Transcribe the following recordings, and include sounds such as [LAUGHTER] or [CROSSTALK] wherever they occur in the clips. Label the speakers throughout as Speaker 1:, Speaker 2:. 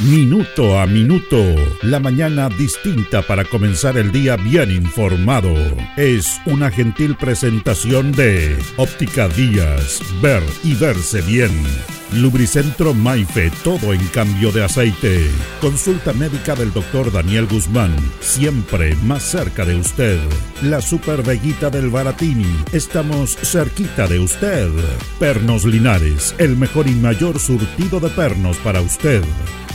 Speaker 1: Minuto a Minuto, la mañana distinta para comenzar el día bien informado. Es una gentil presentación de Óptica Díaz, ver y verse bien. Lubricentro Maife, todo en cambio de aceite. Consulta médica del doctor Daniel Guzmán, siempre más cerca de usted. La Super Veguita del Baratini, estamos cerquita de usted. Pernos Linares, el mejor y mayor surtido de pernos para usted.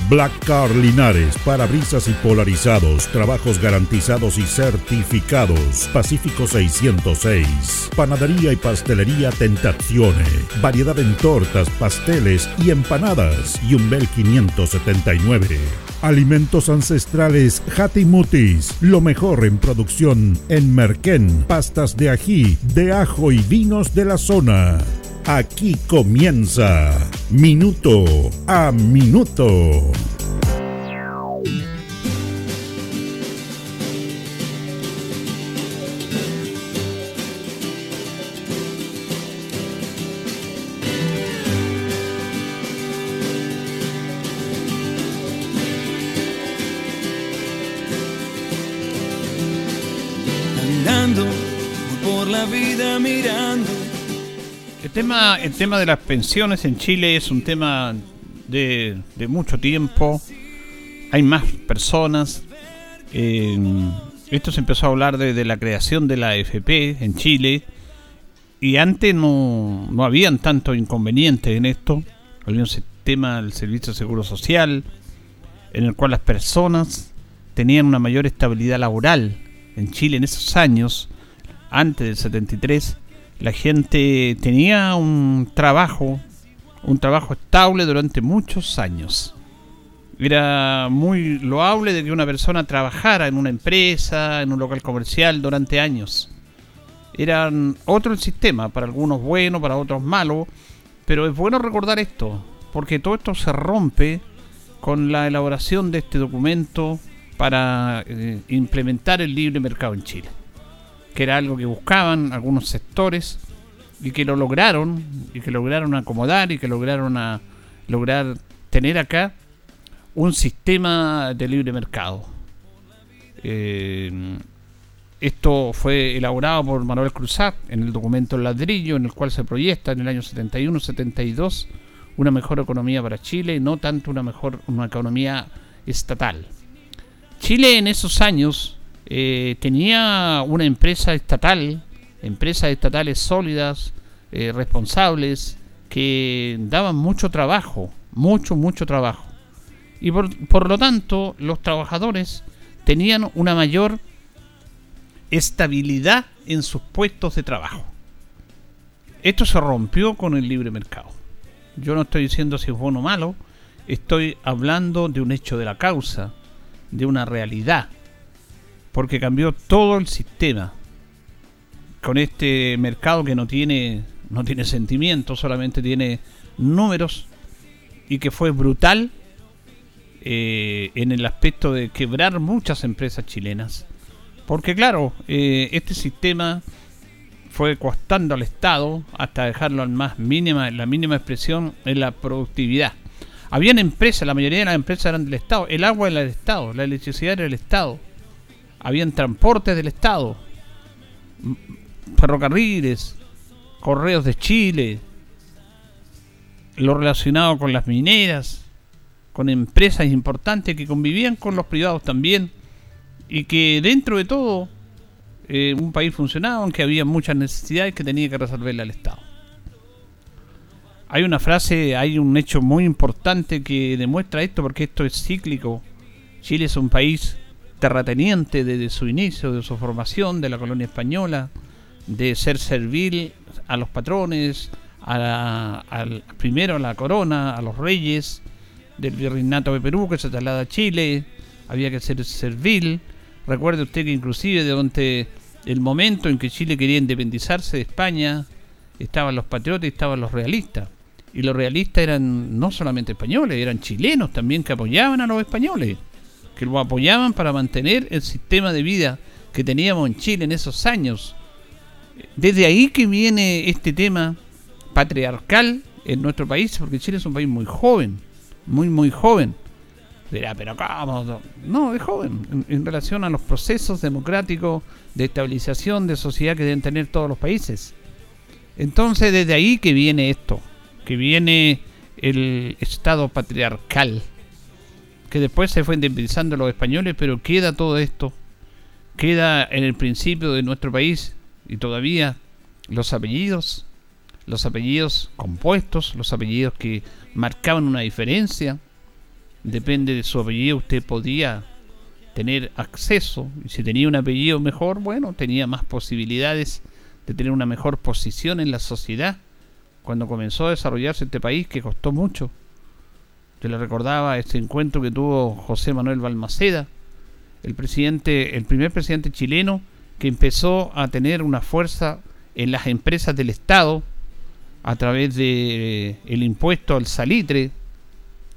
Speaker 1: Black Car Linares, parabrisas y polarizados, trabajos garantizados y certificados. Pacífico 606. Panadería y pastelería Tentazione. Variedad en tortas, pasteles y empanadas. Y un Bel 579. Alimentos ancestrales Hatimutis, lo mejor en producción en Merquén, pastas de ají, de ajo y vinos de la zona. Aquí comienza Minuto a Minuto.
Speaker 2: El tema de las pensiones en Chile es un tema de, de mucho tiempo. Hay más personas. Esto se empezó a hablar de, de la creación de la AFP en Chile. Y antes no, no habían tantos inconvenientes en esto. Había un sistema del Servicio de Seguro Social en el cual las personas tenían una mayor estabilidad laboral. En Chile en esos años, antes del 73, la gente tenía un trabajo, un trabajo estable durante muchos años. Era muy loable de que una persona trabajara en una empresa, en un local comercial durante años. Eran otro el sistema, para algunos bueno, para otros malo, pero es bueno recordar esto, porque todo esto se rompe con la elaboración de este documento para eh, implementar el libre mercado en Chile que era algo que buscaban algunos sectores y que lo lograron y que lograron acomodar y que lograron a, lograr tener acá un sistema de libre mercado. Eh, esto fue elaborado por Manuel Cruzat en el documento ladrillo, en el cual se proyecta en el año 71-72 una mejor economía para Chile no tanto una mejor una economía estatal. Chile en esos años eh, tenía una empresa estatal, empresas estatales sólidas, eh, responsables, que daban mucho trabajo, mucho, mucho trabajo. Y por, por lo tanto, los trabajadores tenían una mayor estabilidad en sus puestos de trabajo. Esto se rompió con el libre mercado. Yo no estoy diciendo si es bueno o malo, estoy hablando de un hecho de la causa, de una realidad, porque cambió todo el sistema con este mercado que no tiene no tiene sentimientos, solamente tiene números y que fue brutal eh, en el aspecto de quebrar muchas empresas chilenas. Porque claro, eh, este sistema fue costando al Estado hasta dejarlo en más mínima, la mínima expresión en la productividad. Habían empresas, la mayoría de las empresas eran del Estado, el agua era del Estado, la electricidad era del Estado, habían transportes del Estado, ferrocarriles, correos de Chile, lo relacionado con las mineras, con empresas importantes que convivían con los privados también, y que dentro de todo eh, un país funcionaba, aunque había muchas necesidades que tenía que resolverle al Estado. Hay una frase, hay un hecho muy importante que demuestra esto, porque esto es cíclico. Chile es un país terrateniente desde su inicio, de su formación, de la colonia española, de ser servil a los patrones, a al, primero a la corona, a los reyes del virreinato de Perú que se traslada a Chile, había que ser servil. Recuerde usted que inclusive durante el momento en que Chile quería independizarse de España, estaban los patriotas y estaban los realistas. Y los realistas eran no solamente españoles, eran chilenos también que apoyaban a los españoles, que lo apoyaban para mantener el sistema de vida que teníamos en Chile en esos años desde ahí que viene este tema patriarcal en nuestro país, porque Chile es un país muy joven, muy, muy joven. Dirá, pero ¿cómo? No, es joven en, relación a los procesos democráticos de estabilización de sociedad que deben tener todos los países. Entonces, desde ahí que viene esto, que viene el Estado patriarcal, que después se fue independizando los españoles, pero queda todo esto, queda en el principio de nuestro país y todavía los apellidos, los apellidos compuestos, los apellidos que marcaban una diferencia. Depende de su apellido, usted podía tener acceso. Y si tenía un apellido mejor, bueno, tenía más posibilidades de tener una mejor posición en la sociedad. Cuando comenzó a desarrollarse este país, que costó mucho. Yo le recordaba este encuentro que tuvo José Manuel Balmaceda, el presidente, el primer presidente chileno que empezó a tener una fuerza en las empresas del Estado a través de eh, el impuesto al salitre,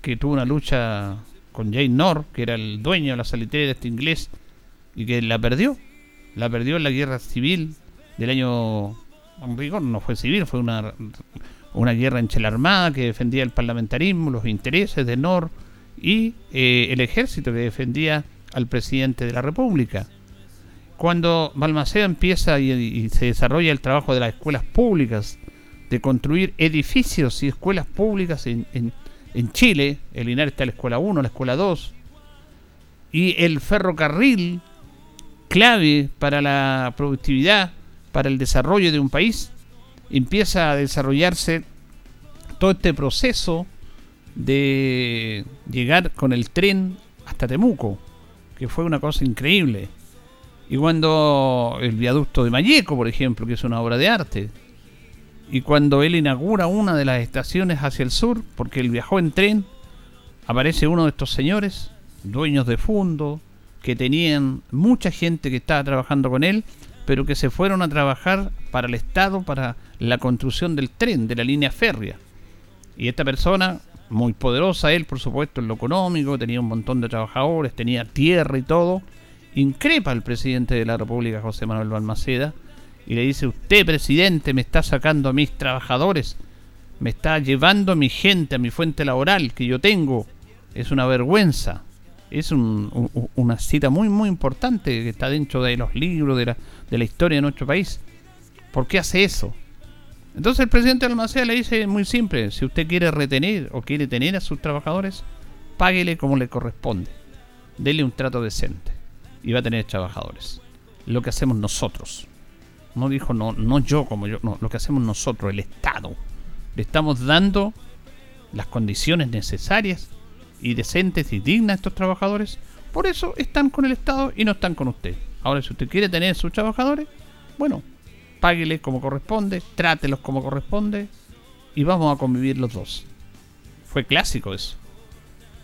Speaker 2: que tuvo una lucha con Jane Norr, que era el dueño de la salitrera este inglés, y que la perdió. La perdió en la guerra civil del año... No fue civil, fue una, una guerra entre la Armada que defendía el parlamentarismo, los intereses de Norr y eh, el ejército que defendía al presidente de la República. Cuando Balmaceda empieza y, se desarrolla el trabajo de las escuelas públicas, de construir edificios y escuelas públicas en, en, Chile, el INAR está la escuela 1, la escuela 2, y el ferrocarril, clave para la productividad, para el desarrollo de un país, empieza a desarrollarse todo este proceso de llegar con el tren hasta Temuco, que fue una cosa increíble. Y cuando el viaducto de Mayeco, por ejemplo, que es una obra de arte, y cuando él inaugura una de las estaciones hacia el sur, porque él viajó en tren, aparece uno de estos señores, dueños de fondo, que tenían mucha gente que estaba trabajando con él, pero que se fueron a trabajar para el Estado, para la construcción del tren, de la línea férrea. Y esta persona, muy poderosa, él por supuesto en lo económico, tenía un montón de trabajadores, tenía tierra y todo, increpa al presidente de la República, José Manuel Balmaceda, y le dice, usted presidente me está sacando a mis trabajadores, me está llevando a mi gente, a mi fuente laboral que yo tengo, es una vergüenza. Es una cita muy, muy importante que está dentro de los libros, de la, de la historia de nuestro país. ¿Por qué hace eso? Entonces el presidente de Almaceda le dice muy simple, si usted quiere retener o quiere tener a sus trabajadores, páguele como le corresponde. Dele un trato decente y va a tener trabajadores. Lo que hacemos nosotros. No dijo no, no yo como yo, no, lo que hacemos nosotros, el Estado. Le estamos dando las condiciones necesarias y decentes y dignas estos trabajadores. Por eso están con el Estado y no están con usted. Ahora, si usted quiere tener sus trabajadores, bueno, págueles como corresponde, trátelos como corresponde y vamos a convivir los dos. Fue clásico eso.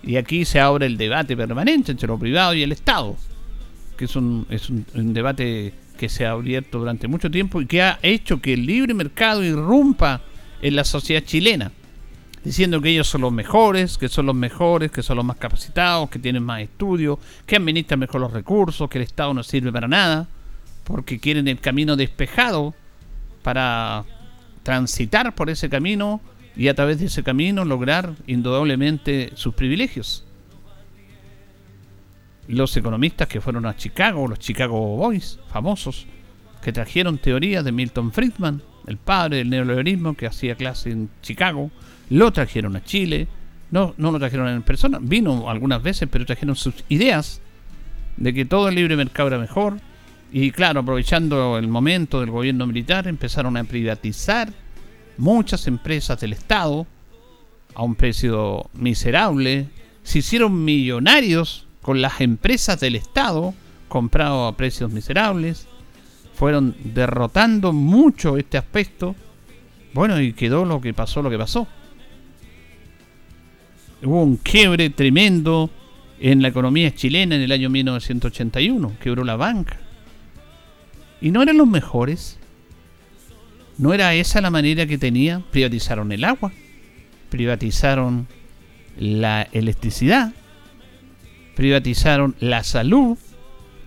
Speaker 2: Y aquí se abre el debate permanente entre lo privado y el Estado, que es un, es un debate que se ha abierto durante mucho tiempo y que ha hecho que el libre mercado irrumpa en la sociedad chilena, diciendo que ellos son los mejores, que son los mejores, que son los más capacitados, que tienen más estudios, que administran mejor los recursos, que el Estado no sirve para nada, porque quieren el camino despejado para transitar por ese camino y a través de ese camino lograr indudablemente sus privilegios. Los economistas que fueron a Chicago, los Chicago Boys, famosos, que trajeron teorías de Milton Friedman, el padre del neoliberalismo que hacía clase en Chicago, lo trajeron a Chile, no, no lo trajeron en persona, vino algunas veces, pero trajeron sus ideas de que todo el libre mercado era mejor, y claro, aprovechando el momento del gobierno militar, empezaron a privatizar muchas empresas del Estado a un precio miserable, se hicieron millonarios con las empresas del Estado, comprado a precios miserables, fueron derrotando mucho este aspecto. Bueno, y quedó lo que pasó, lo que pasó. Hubo un quiebre tremendo en la economía chilena en el año 1981, quebró la banca. Y no eran los mejores. No era esa la manera que tenía. Privatizaron el agua, privatizaron la electricidad, privatizaron la salud,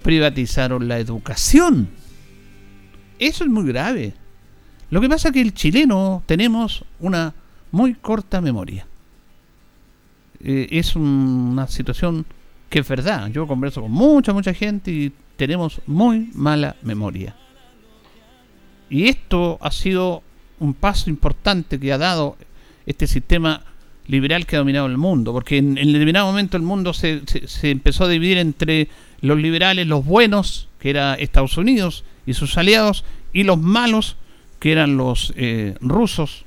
Speaker 2: privatizaron la educación. Eso es muy grave. Lo que pasa es que el chileno tenemos una muy corta memoria. Eh, es una situación que es verdad. Yo converso con mucha, mucha gente y tenemos muy mala memoria. Y esto ha sido un paso importante que ha dado este sistema liberal que ha dominado el mundo, porque en, determinado momento el mundo se, se, empezó a dividir entre los liberales, los buenos, que era Estados Unidos y sus aliados, y los malos, que eran los eh, rusos,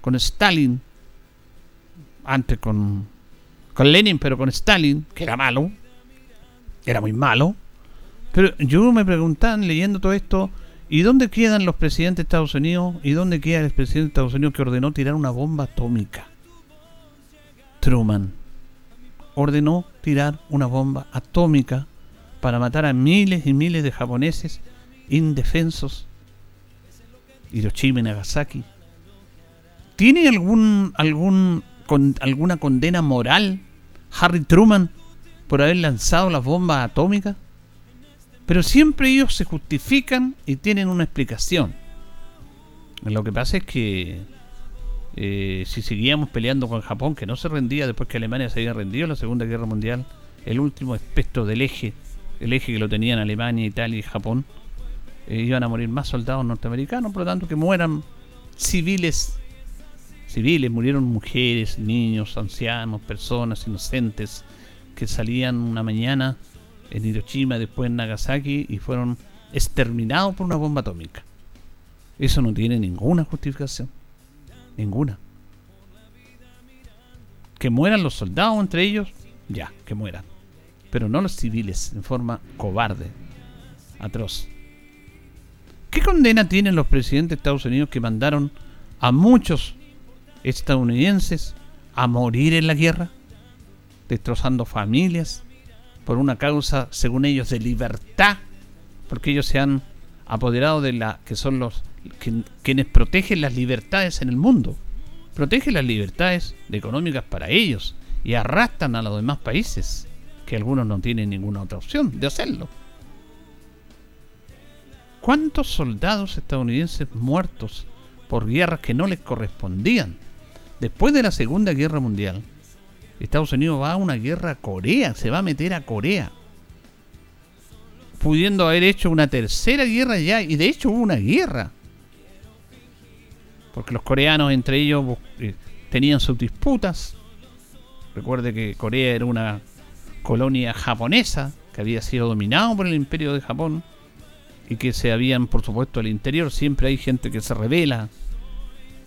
Speaker 2: con Stalin, antes con, con Lenin, pero con Stalin, que era malo, era muy malo. Pero yo me preguntan leyendo todo esto, ¿y dónde quedan los presidentes de Estados Unidos? ¿Y dónde queda el presidente de Estados Unidos que ordenó tirar una bomba atómica? Truman ordenó tirar una bomba atómica para matar a miles y miles de japoneses indefensos. Hiroshima y Nagasaki. ¿Tiene algún, algún, con, alguna condena moral Harry Truman por haber lanzado las bombas atómicas? Pero siempre ellos se justifican y tienen una explicación. Lo que pasa es que eh, si seguíamos peleando con Japón, que no se rendía después que Alemania se había rendido en la Segunda Guerra Mundial, el último aspecto del eje, el eje que lo tenían Alemania, Italia y Japón, eh, iban a morir más soldados norteamericanos, por lo tanto que mueran civiles, civiles, murieron mujeres, niños, ancianos, personas inocentes que salían una mañana en Hiroshima, después en Nagasaki y fueron exterminados por una bomba atómica. Eso no tiene ninguna justificación. Ninguna. Que mueran los soldados entre ellos, ya, que mueran. Pero no los civiles, en forma cobarde, atroz. ¿Qué condena tienen los presidentes de Estados Unidos que mandaron a muchos estadounidenses a morir en la guerra, destrozando familias, por una causa, según ellos, de libertad, porque ellos se han apoderado de la que son los quienes protegen las libertades en el mundo. Protegen las libertades económicas para ellos y arrastran a los demás países, que algunos no tienen ninguna otra opción de hacerlo. ¿Cuántos soldados estadounidenses muertos por guerras que no les correspondían? Después de la Segunda Guerra Mundial, Estados Unidos va a una guerra a Corea, se va a meter a Corea pudiendo haber hecho una tercera guerra ya, y de hecho hubo una guerra porque los coreanos entre ellos eh, tenían sus disputas. Recuerde que Corea era una colonia japonesa que había sido dominado por el imperio de Japón y que se habían, por supuesto, al interior siempre hay gente que se revela.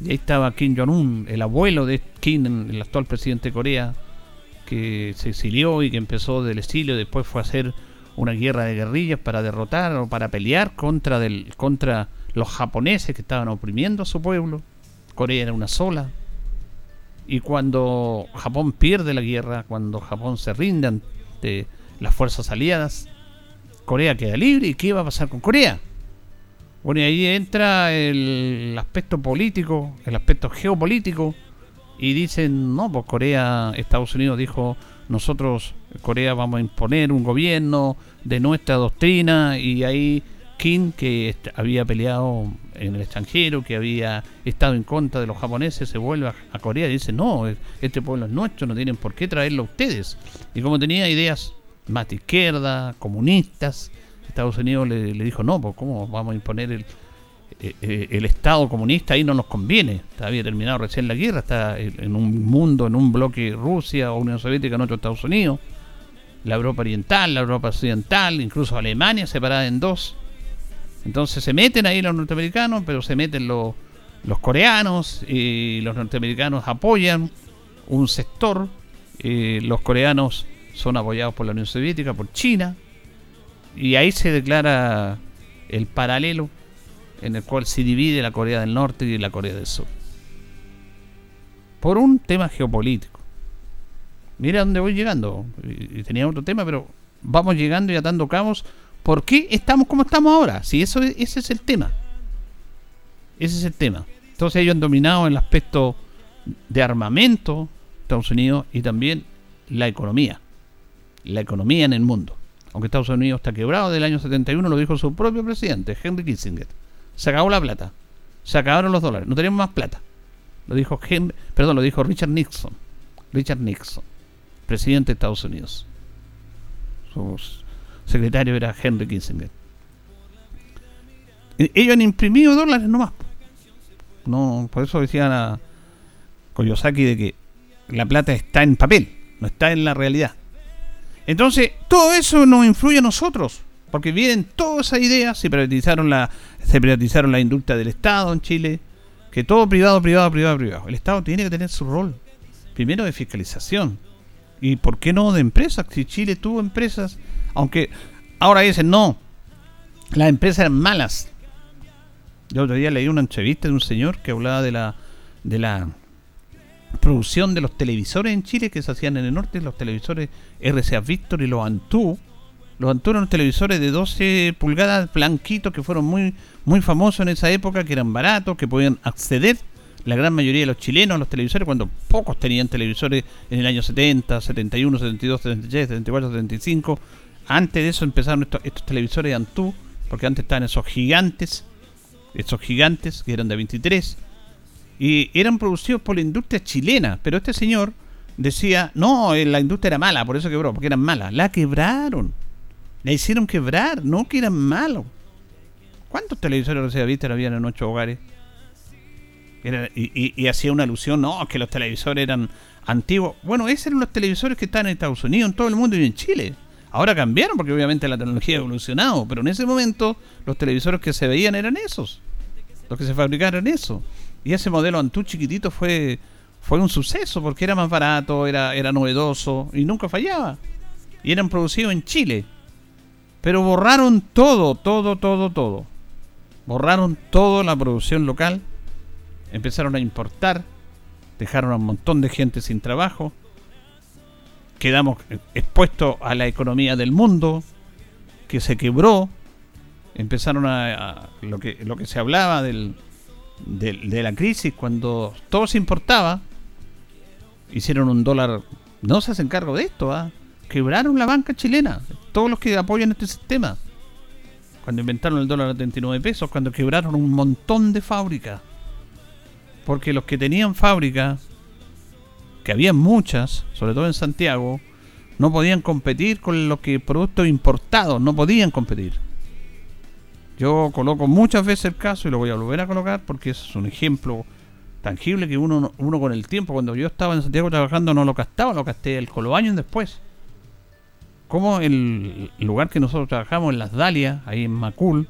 Speaker 2: Y ahí estaba Kim Jong-un, el abuelo de Kim, el actual presidente de Corea, que se exilió y que empezó del exilio, después fue a hacer una guerra de guerrillas para derrotar o para pelear contra del contra los japoneses que estaban oprimiendo a su pueblo. Corea era una sola. Y cuando Japón pierde la guerra, cuando Japón se rinde ante las fuerzas aliadas, Corea queda libre. ¿Y qué va a pasar con Corea? Bueno, y ahí entra el aspecto político, el aspecto geopolítico, y dicen, no, pues Corea, Estados Unidos dijo, nosotros, Corea, vamos a imponer un gobierno de nuestra doctrina, y ahí Kim, que había peleado en el extranjero, que había estado en contra de los japoneses, se vuelve a, Corea y dice, no, este pueblo es nuestro, no tienen por qué traerlo ustedes. Y como tenía ideas más de izquierda, comunistas, Estados Unidos le, dijo, no, pues cómo vamos a imponer el, eh, eh, el Estado comunista, ahí no nos conviene. Había terminado recién la guerra, está en un mundo, en un bloque Rusia o Unión Soviética, en otro Estados Unidos. La Europa Oriental, la Europa Occidental, incluso Alemania separada en dos. Entonces se meten ahí los norteamericanos, pero se meten los, los coreanos y los norteamericanos apoyan un sector. los coreanos son apoyados por la Unión Soviética, por China. Y ahí se declara el paralelo en el cual se divide la Corea del Norte y la Corea del Sur. Por un tema geopolítico. Mira dónde voy llegando. Y tenía otro tema, pero vamos llegando y atando cabos ¿Por qué estamos como estamos ahora? Si eso ese es el tema. Ese es el tema. Entonces ellos han dominado el aspecto de armamento, Estados Unidos, y también la economía. La economía en el mundo. Aunque Estados Unidos está quebrado del año 71, lo dijo su propio presidente, Henry Kissinger. Se acabó la plata. Se acabaron los dólares, no tenemos más plata. Lo dijo perdón, lo dijo Richard Nixon. Richard Nixon, presidente de Estados Unidos. Su secretario era Henry Kissinger. Ellos han imprimido dólares nomás. No, por eso decían a Koyosaki de que la plata está en papel, no está en la realidad. Entonces, todo eso nos influye a nosotros, porque vienen todas esas ideas, se privatizaron la, se privatizaron la industria del Estado en Chile, que todo privado, privado, privado, privado. El Estado tiene que tener su rol, primero de fiscalización, y por qué no de empresas, si Chile tuvo empresas, aunque ahora dicen no, las empresas eran malas. Yo otro día leí una entrevista de un señor que hablaba de la de la producción de los televisores en Chile que se hacían en el norte, los televisores RCA Victor y los Antú. Los Antú eran televisores de 12 pulgadas blanquitos que fueron muy, muy famosos en esa época, que eran baratos, que podían acceder la gran mayoría de los chilenos a los televisores, cuando pocos tenían televisores en el año 70, 71, 72, 73, 74, 75. Antes de eso empezaron estos, estos televisores Antú, porque antes estaban esos gigantes, esos gigantes que eran de 23 y eran producidos por la industria chilena. Pero este señor decía, no, eh, la industria era mala, por eso quebró, porque eran malas. La quebraron. La hicieron quebrar, no que eran malos. ¿Cuántos televisores de vista habían en ocho hogares? y, hacía una alusión, no, que los televisores eran antiguos. Bueno, esos eran los televisores que están en Estados Unidos, en todo el mundo y en Chile. Ahora cambiaron porque obviamente la tecnología ha evolucionado, pero en ese momento los televisores que se veían eran esos. Los que se fabricaron esos. Y ese modelo Antú chiquitito fue, fue un suceso porque era más barato, era, era novedoso y nunca fallaba. Y eran producidos en Chile. Pero borraron todo, todo, todo, todo. Borraron toda la producción local. Empezaron a importar. Dejaron a un montón de gente sin trabajo. Quedamos expuestos a la economía del mundo que se quebró. Empezaron a, lo que lo que se hablaba del de, la crisis, cuando todo se importaba, hicieron un dólar. No se hacen cargo de esto, ¿ah? quebraron la banca chilena. Todos los que apoyan este sistema. Cuando inventaron el dólar a 39 pesos, cuando quebraron un montón de fábricas. Porque los que tenían fábricas, que había muchas, sobre todo en Santiago, no podían competir con los que productos importados, no podían competir. Yo coloco muchas veces el caso y lo voy a volver a colocar porque es un ejemplo tangible que uno, uno con el tiempo, cuando yo estaba en Santiago trabajando, no lo gastaba, lo gasté el colo años después. Como el lugar que nosotros trabajamos en Las Dalias, ahí en Macul,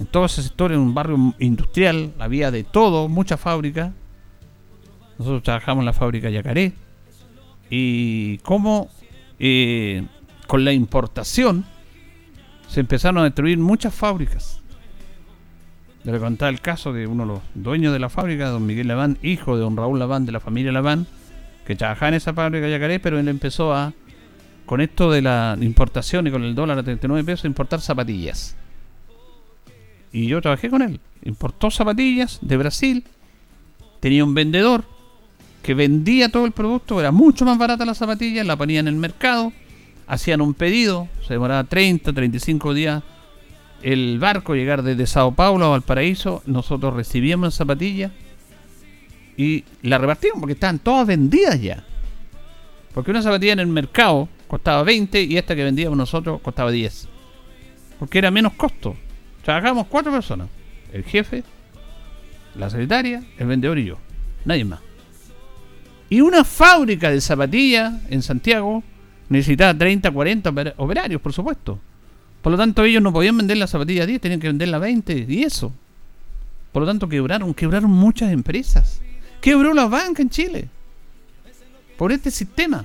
Speaker 2: en todo ese sector, en un barrio industrial, había de todo, muchas fábricas. Nosotros trabajamos en la fábrica Yacaré. Y cómo eh, con la importación se empezaron a destruir muchas fábricas. Le contar el caso de uno de los dueños de la fábrica, don Miguel Laván, hijo de don Raúl Laván de la familia Laván, que trabajaba en esa fábrica de Yacaré, pero él empezó a, con esto de la importación y con el dólar a 39 pesos, importar zapatillas. Y yo trabajé con él. Importó zapatillas de Brasil. Tenía un vendedor que vendía todo el producto, era mucho más barata la zapatilla, la ponía en el mercado hacían un pedido, se demoraba 30, 35 días el barco llegar desde Sao Paulo a Valparaíso, nosotros recibíamos las zapatillas y la repartíamos porque estaban todas vendidas ya. Porque una zapatilla en el mercado costaba 20 y esta que vendíamos nosotros costaba 10. Porque era menos costo. Trabajábamos cuatro personas. El jefe, la secretaria, el vendedor y yo. Nadie más. Y una fábrica de zapatillas en Santiago necesitaba 30, 40 operarios, por supuesto. Por lo tanto, ellos no podían vender la zapatilla 10, tenían que venderla 20 y eso. Por lo tanto, quebraron, quebraron muchas empresas. Quebró la banca en Chile. Por este sistema,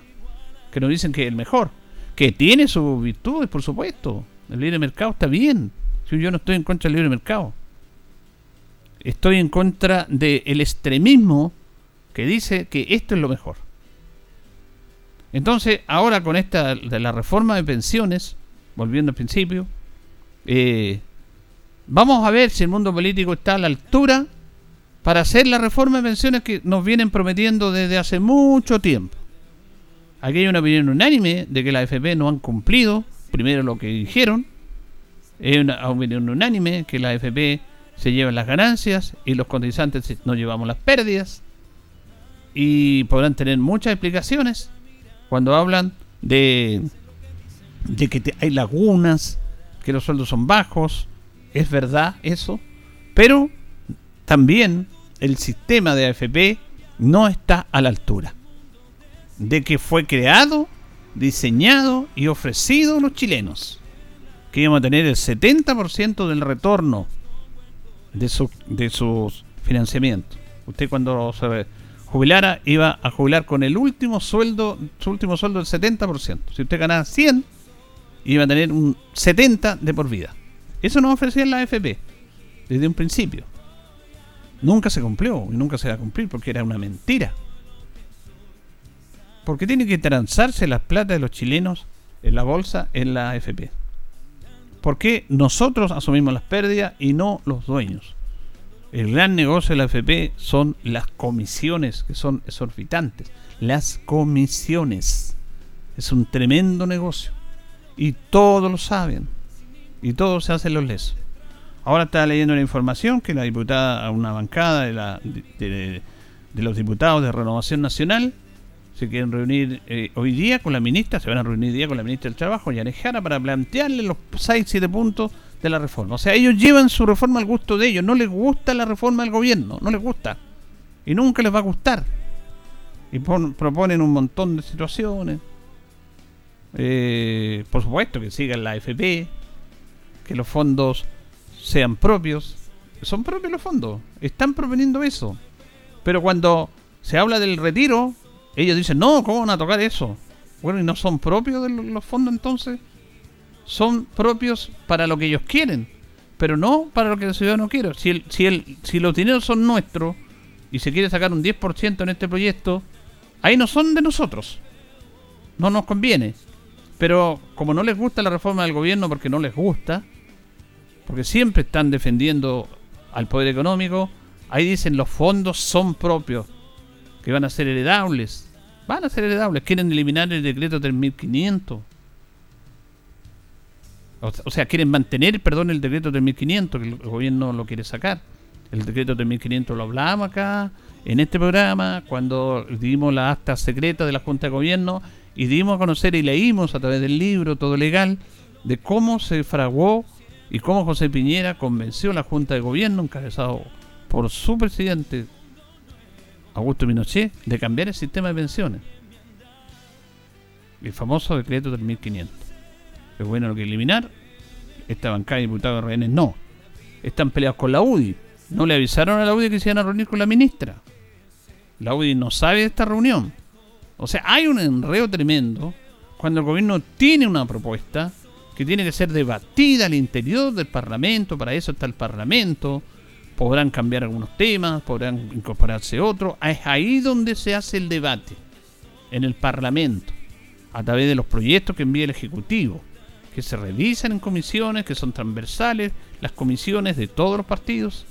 Speaker 2: que nos dicen que es el mejor. Que tiene sus virtudes, por supuesto. El libre mercado está bien. Si yo no estoy en contra del libre mercado. Estoy en contra del extremismo que dice que esto es lo mejor. Entonces, ahora con esta de la reforma de pensiones, volviendo al principio, eh, vamos a ver si el mundo político está a la altura para hacer la reforma de pensiones que nos vienen prometiendo desde hace mucho tiempo. Aquí hay una opinión unánime de que la FP no han cumplido, primero lo que dijeron, es una opinión unánime que la FP se llevan las ganancias y los cotizantes nos llevamos las pérdidas. Y podrán tener muchas explicaciones cuando hablan de, de que hay lagunas, que los sueldos son bajos. Es verdad eso. Pero también el sistema de AFP no está a la altura de que fue creado, diseñado y ofrecido a los chilenos. Que íbamos a tener el 70% del retorno de, su, de sus financiamientos. Usted cuando se jubilara iba a jubilar con el último sueldo, su último sueldo del 70%. Si usted ganaba 100, iba a tener un 70 de por vida. Eso nos ofrecía la AFP desde un principio. Nunca se cumplió y nunca se va a cumplir porque era una mentira. Porque tiene que transarse las plata de los chilenos en la bolsa, en la AFP. Porque nosotros asumimos las pérdidas y no los dueños. El gran negocio de la AFP son las comisiones, que son exorbitantes. Las comisiones. Es un tremendo negocio. Y todos lo saben. Y todos se hacen los lesos. Ahora está leyendo la información que la diputada, una bancada de, la, de, los diputados de Renovación Nacional, se quieren reunir eh, hoy día con la ministra, se van a reunir hoy día con la ministra del Trabajo, Yanejara, para plantearle los 6, 7 puntos de la reforma. O sea, ellos llevan su reforma al gusto de ellos, no les gusta la reforma del gobierno, no les gusta. Y nunca les va a gustar. Y proponen un montón de situaciones. Eh, por supuesto que sigan la AFP, que los fondos sean propios. Son propios los fondos. Están proponiendo eso. Pero cuando se habla del retiro, ellos dicen, no, ¿cómo van a tocar eso? Bueno, ¿y no son propios de los fondos entonces? Son propios para lo que ellos quieren, pero no para lo que el ciudadano quiere. Si, el, si, el, si los dineros son nuestros y se quiere sacar un 10% en este proyecto, ahí no son de nosotros. No nos conviene. Pero como no les gusta la reforma del gobierno porque no les gusta, porque siempre están defendiendo al poder económico, ahí dicen los fondos son propios, que van a ser heredables. Van a ser heredables, quieren eliminar el decreto 3500. O, sea, quieren mantener, perdón, el decreto 3500, que el gobierno lo quiere sacar. El decreto 3500 lo hablábamos acá, en este programa, cuando dimos la acta secreta de la Junta de Gobierno y dimos a conocer y leímos a través del libro, todo legal, de cómo se fraguó y cómo José Piñera convenció a la Junta de Gobierno, encabezado por su presidente Augusto Pinochet, de cambiar el sistema de pensiones. El famoso decreto del 1500. El bueno lo que eliminar. Esta bancada de diputados de RN no. Están peleados con la UDI. No le avisaron a la UDI que se iban a reunir con la ministra. La UDI no sabe de esta reunión. O sea, hay un enredo tremendo cuando el gobierno tiene una propuesta que tiene que ser debatida al interior del Parlamento, para eso está el Parlamento, podrán cambiar algunos temas, podrán incorporarse otros, es ahí donde se hace el debate, en el Parlamento, a través de los proyectos que envía el Ejecutivo, que se revisan en comisiones, que son transversales, las comisiones de todos los partidos,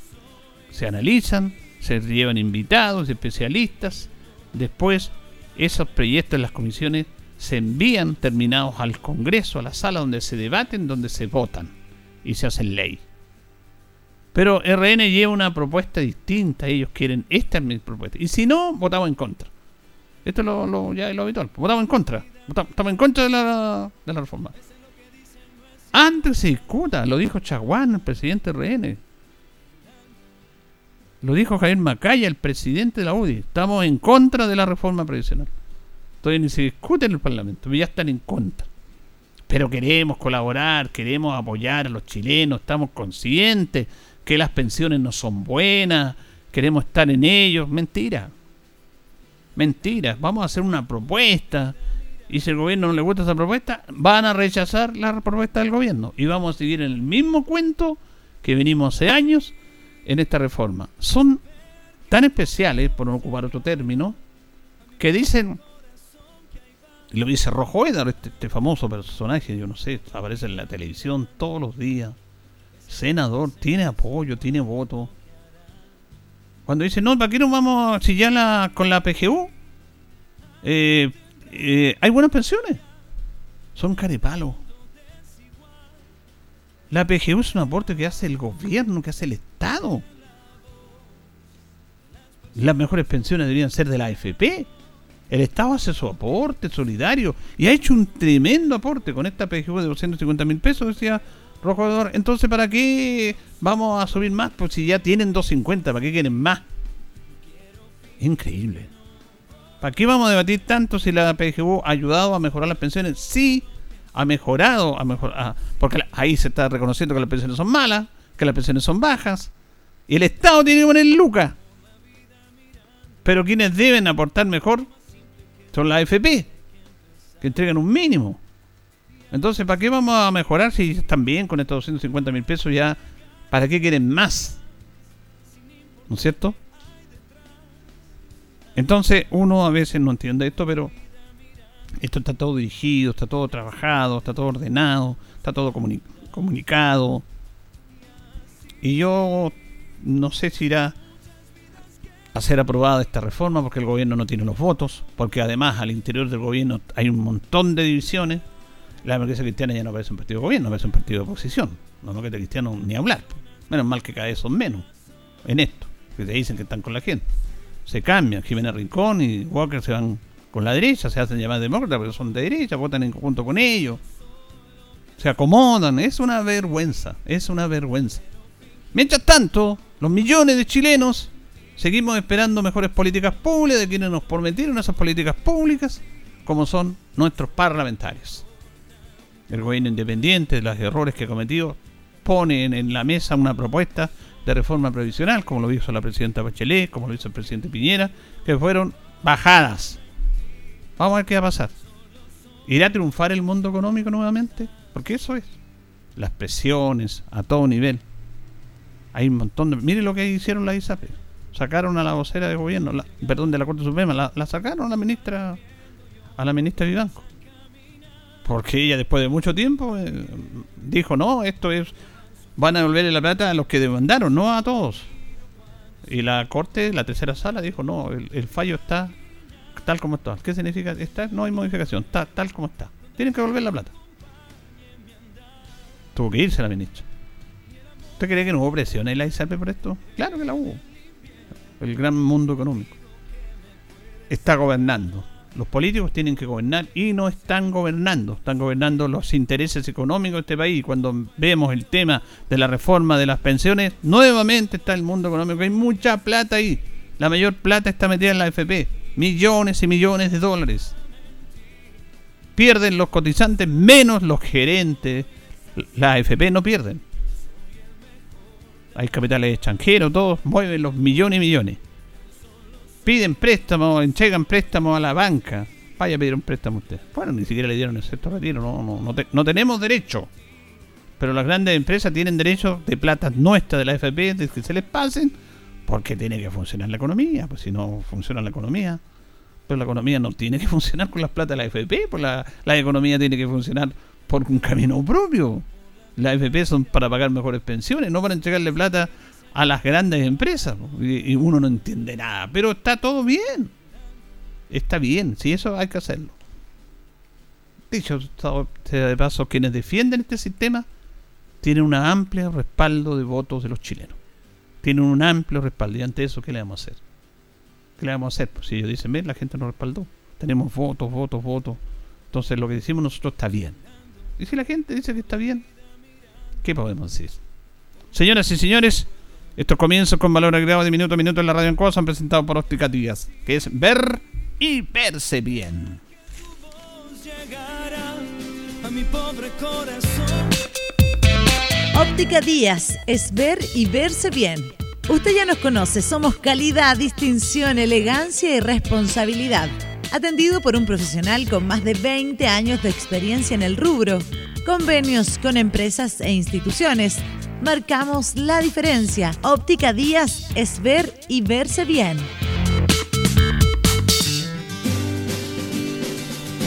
Speaker 2: se analizan, se llevan invitados, especialistas, después esos proyectos en las comisiones se envían terminados al Congreso, a la sala donde se debaten, donde se votan y se hacen ley. Pero RN lleva una propuesta distinta, ellos quieren, esta es propuesta. Y si no, votamos en contra. Esto es lo, ya es lo habitual, votamos en contra. Estamos en contra de la, de la reforma. Antes se discuta, lo dijo Chaguán, el presidente de RN. Lo dijo Javier Macaya, el presidente de la UDI. Estamos en contra de la reforma previsional. Todavía ni se discute en el Parlamento, ya están en contra. Pero queremos colaborar, queremos apoyar a los chilenos, estamos conscientes que las pensiones no son buenas, queremos estar en ellos. Mentira. Mentira. Vamos a hacer una propuesta. Y si el gobierno no le gusta esa propuesta, van a rechazar la propuesta del gobierno. Y vamos a seguir en el mismo cuento que venimos hace años en esta reforma. Son tan especiales, por no ocupar otro término, que dicen lo dice Rojo Edar, este, este, famoso personaje, yo no sé, aparece en la televisión todos los días. Senador, tiene apoyo, tiene voto. Cuando dice, no, ¿para qué nos vamos si ya la, con la PGU? Eh, eh, hay buenas pensiones. Son carepalo. La PGU es un aporte que hace el gobierno, que hace el Estado Estado. Las mejores pensiones deberían ser de la AFP. El Estado hace su aporte solidario y ha hecho un tremendo aporte con esta PGU de 250 mil pesos, decía Rojo Entonces, ¿para qué vamos a subir más? Pues si ya tienen 250, ¿para qué quieren más? Increíble. ¿Para qué vamos a debatir tanto si la PGU ha ayudado a mejorar las pensiones? Sí, ha mejorado, a mejor, porque ahí se está reconociendo que las pensiones son malas, que las pensiones son bajas, y el Estado tiene que poner lucas. Pero quienes deben aportar mejor son las AFP, que entregan un mínimo. Entonces, ¿para qué vamos a mejorar si están bien con estos 250 mil pesos ya? ¿Para qué quieren más? ¿No es cierto? Entonces, uno a veces no entiende esto, pero esto está todo dirigido, está todo trabajado, está todo ordenado, está todo comunicado. Y yo no sé si irá a ser aprobada esta reforma porque el gobierno no tiene los votos, porque además al interior del gobierno hay un montón de divisiones. La democracia cristiana ya no parece un partido de gobierno, parece un partido de oposición. La democracia cristiana ni hablar. Menos mal que cada vez son menos en esto, que te dicen que están con la gente. Se cambian, Jiménez Rincón y Walker se van con la derecha, se hacen llamar demócratas porque son de derecha, votan en conjunto con ellos. Se acomodan, es una vergüenza, es una vergüenza. Mientras tanto, los millones de chilenos seguimos esperando mejores políticas públicas de quienes nos prometieron esas políticas públicas, como son nuestros parlamentarios. El gobierno independiente, de los errores que ha cometido, pone en la mesa una propuesta de reforma previsional, como lo hizo la presidenta Bachelet, como lo hizo el presidente Piñera, que fueron bajadas. Vamos a ver qué va a pasar. ¿Irá a triunfar el mundo económico nuevamente? Porque eso es. Las presiones a todo nivel. Hay un montón de... Mire lo que hicieron la ISAPE. Sacaron a la vocera de gobierno, perdón, de la Corte Suprema, la, sacaron a la ministra a la ministra Vivanco. Porque ella después de mucho tiempo eh, dijo, no, esto es van a devolverle la plata a los que demandaron, no a todos. Y la corte, la tercera sala, dijo, no, el, fallo está tal como está. ¿Qué significa? Está, no hay modificación, está tal como está. Tienen que devolver la plata. Tuvo que irse la ministra. ¿Usted cree que no hubo presión en la ISAP por esto? Claro que la hubo. El gran mundo económico. Está gobernando los políticos tienen que gobernar y no están gobernando, están gobernando los intereses económicos de este país. Cuando vemos el tema de la reforma de las pensiones, nuevamente está el mundo económico. Hay mucha plata ahí. La mayor plata está metida en la FP. Millones y millones de dólares. Pierden los cotizantes menos los gerentes. La AFP no pierden. Hay capitales extranjeros, todos mueven los millones y millones piden préstamos, entregan préstamos a la banca. Vaya a pedir un préstamo usted. Bueno, ni siquiera le dieron el sexto retiro, no, no, no, tenemos derecho. Pero las grandes empresas tienen derecho de plata nuestra de la FP, de que se les pasen, porque tiene que funcionar la economía. Pues si no funciona la economía, pero la economía no tiene que [LAUGHS] funcionar con las plata de la FP, pues la, la economía tiene que funcionar por un camino propio. Las FP son para pagar mejores pensiones, no para entregarle plata a las grandes empresas y, uno no entiende nada, pero está todo bien. Está bien, si eso hay que hacerlo. Dicho sea de paso, quienes defienden este sistema tienen un amplio respaldo de votos de los chilenos. Tienen un amplio respaldo. Y ante eso, ¿qué le vamos a hacer? ¿Qué le vamos a hacer? Pues si ellos dicen, ven, la gente nos respaldó. Tenemos votos, votos, votos. Entonces lo que decimos nosotros está bien. Y si la gente dice que está bien, ¿qué podemos decir? Señoras y señores, estos comienzos con valor agregado de minuto a minuto en la radio en cosa han presentado por Óptica Díaz, que es ver y verse bien.
Speaker 3: Óptica Díaz es ver y verse bien. Usted ya nos conoce, somos calidad, distinción, elegancia y responsabilidad. Atendido por un profesional con más de 20 años de experiencia en el rubro, convenios con empresas e instituciones marcamos la diferencia. Óptica Díaz es ver y verse bien.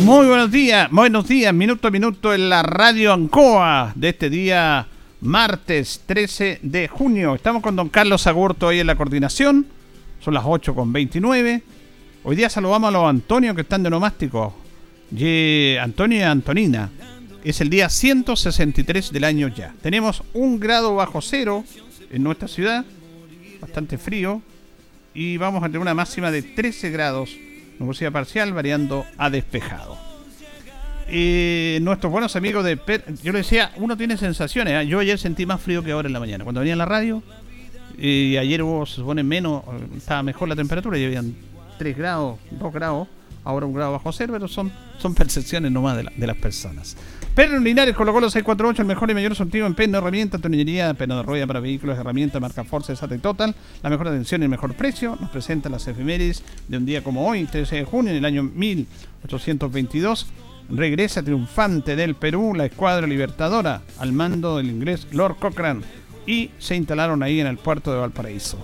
Speaker 2: Muy buenos días, buenos días, minuto a minuto en la radio Ancoa de este día martes 13 de junio. Estamos con don Carlos Agurto hoy en la coordinación, son las 8 con 29. Hoy día saludamos a los Antonio que están de nomástico. Antonio y Antonina. Es el día 163 del año ya. Tenemos un grado bajo cero en nuestra ciudad, bastante frío, y vamos a tener una máxima de 13 grados, nubosidad parcial variando a despejado. Y nuestros buenos amigos de yo le decía, uno tiene sensaciones, ¿eh? yo ayer sentí más frío que ahora en la mañana, cuando venía en la radio, y ayer hubo, se supone menos, estaba mejor la temperatura, y habían 3 grados, 2 grados, ahora un grado bajo cero, pero son, son percepciones nomás de, de las personas. Pernos Linares colocó los 648, el mejor y mayor sortido en perno, herramienta, tornillería, perno de rueda para vehículos, herramienta, marca Force, SAT Total, la mejor atención y el mejor precio. Nos presenta las efemérides de un día como hoy, 13 de junio, en el año 1822. Regresa triunfante del Perú la escuadra libertadora al mando del inglés Lord Cochrane y se instalaron ahí en el puerto de Valparaíso.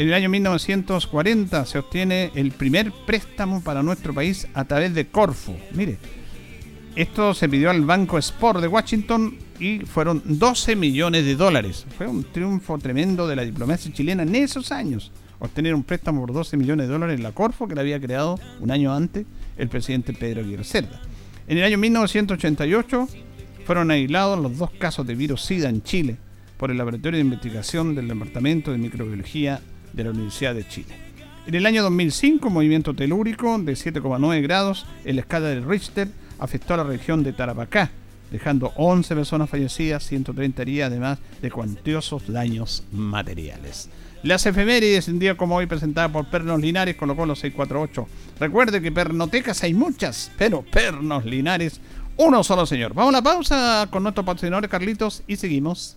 Speaker 2: En el año 1940 se obtiene el primer préstamo para nuestro país a través de Corfu. Mire, esto se pidió al Banco Sport de Washington y fueron 12 millones de dólares. Fue un triunfo tremendo de la diplomacia chilena en esos años. Obtener un préstamo por 12 millones de dólares en la Corfo que la había creado un año antes el presidente Pedro Aguirre Cerda. En el año 1988 fueron aislados los dos casos de virus SIDA en Chile por el Laboratorio de Investigación del Departamento de Microbiología de la Universidad de Chile. En el año 2005, movimiento telúrico de 7,9 grados en la escala de Richter afectó a la región de Tarapacá, dejando 11 personas fallecidas, 130 heridas, además de cuantiosos daños materiales. Las efemérides, un día como hoy, presentada por Pernos Linares, colocó los 648. Recuerde que pernotecas hay muchas, pero Pernos Linares, uno solo señor. Vamos a la pausa con nuestro patrocinador Carlitos y seguimos.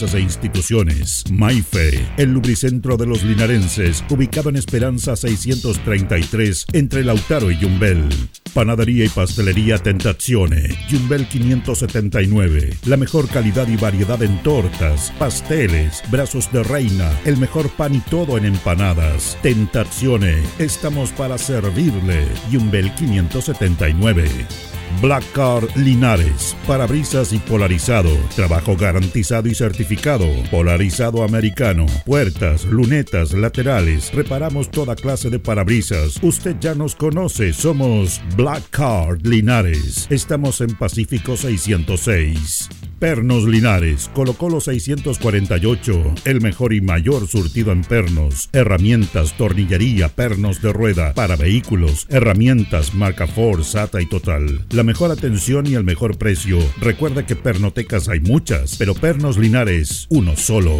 Speaker 1: e instituciones. Maife, el lubricentro de los linarenses, ubicado en Esperanza 633, entre Lautaro y Yumbel. Panadería y pastelería Tentazione, Yumbel 579. La mejor calidad y variedad en tortas, pasteles, brazos de reina, el mejor pan y todo en empanadas. Tentazione, estamos para servirle. Yumbel 579. Black Car Linares, parabrisas y polarizado, trabajo garantizado y certificado, polarizado americano, puertas, lunetas, laterales, reparamos toda clase de parabrisas. Usted ya nos conoce, somos Black Card Linares. Estamos en Pacífico 606. Pernos Linares, colocó los 648, el mejor y mayor surtido en pernos, herramientas, tornillería, pernos de rueda, para vehículos, herramientas, marca Ford, SATA y Total. Mejor atención y el mejor precio. Recuerda que pernotecas hay muchas, pero Pernos Linares, uno solo.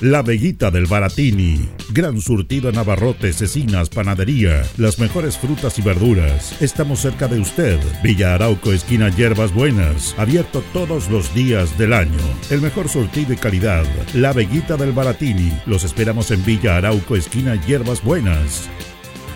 Speaker 1: La Veguita del Baratini. Gran surtido en abarrotes, cecinas, panadería. Las mejores frutas y verduras. Estamos cerca de usted. Villa Arauco, esquina Hierbas Buenas. Abierto todos los días del año. El mejor surtido y calidad. La Veguita del Baratini. Los esperamos en Villa Arauco, esquina Hierbas Buenas.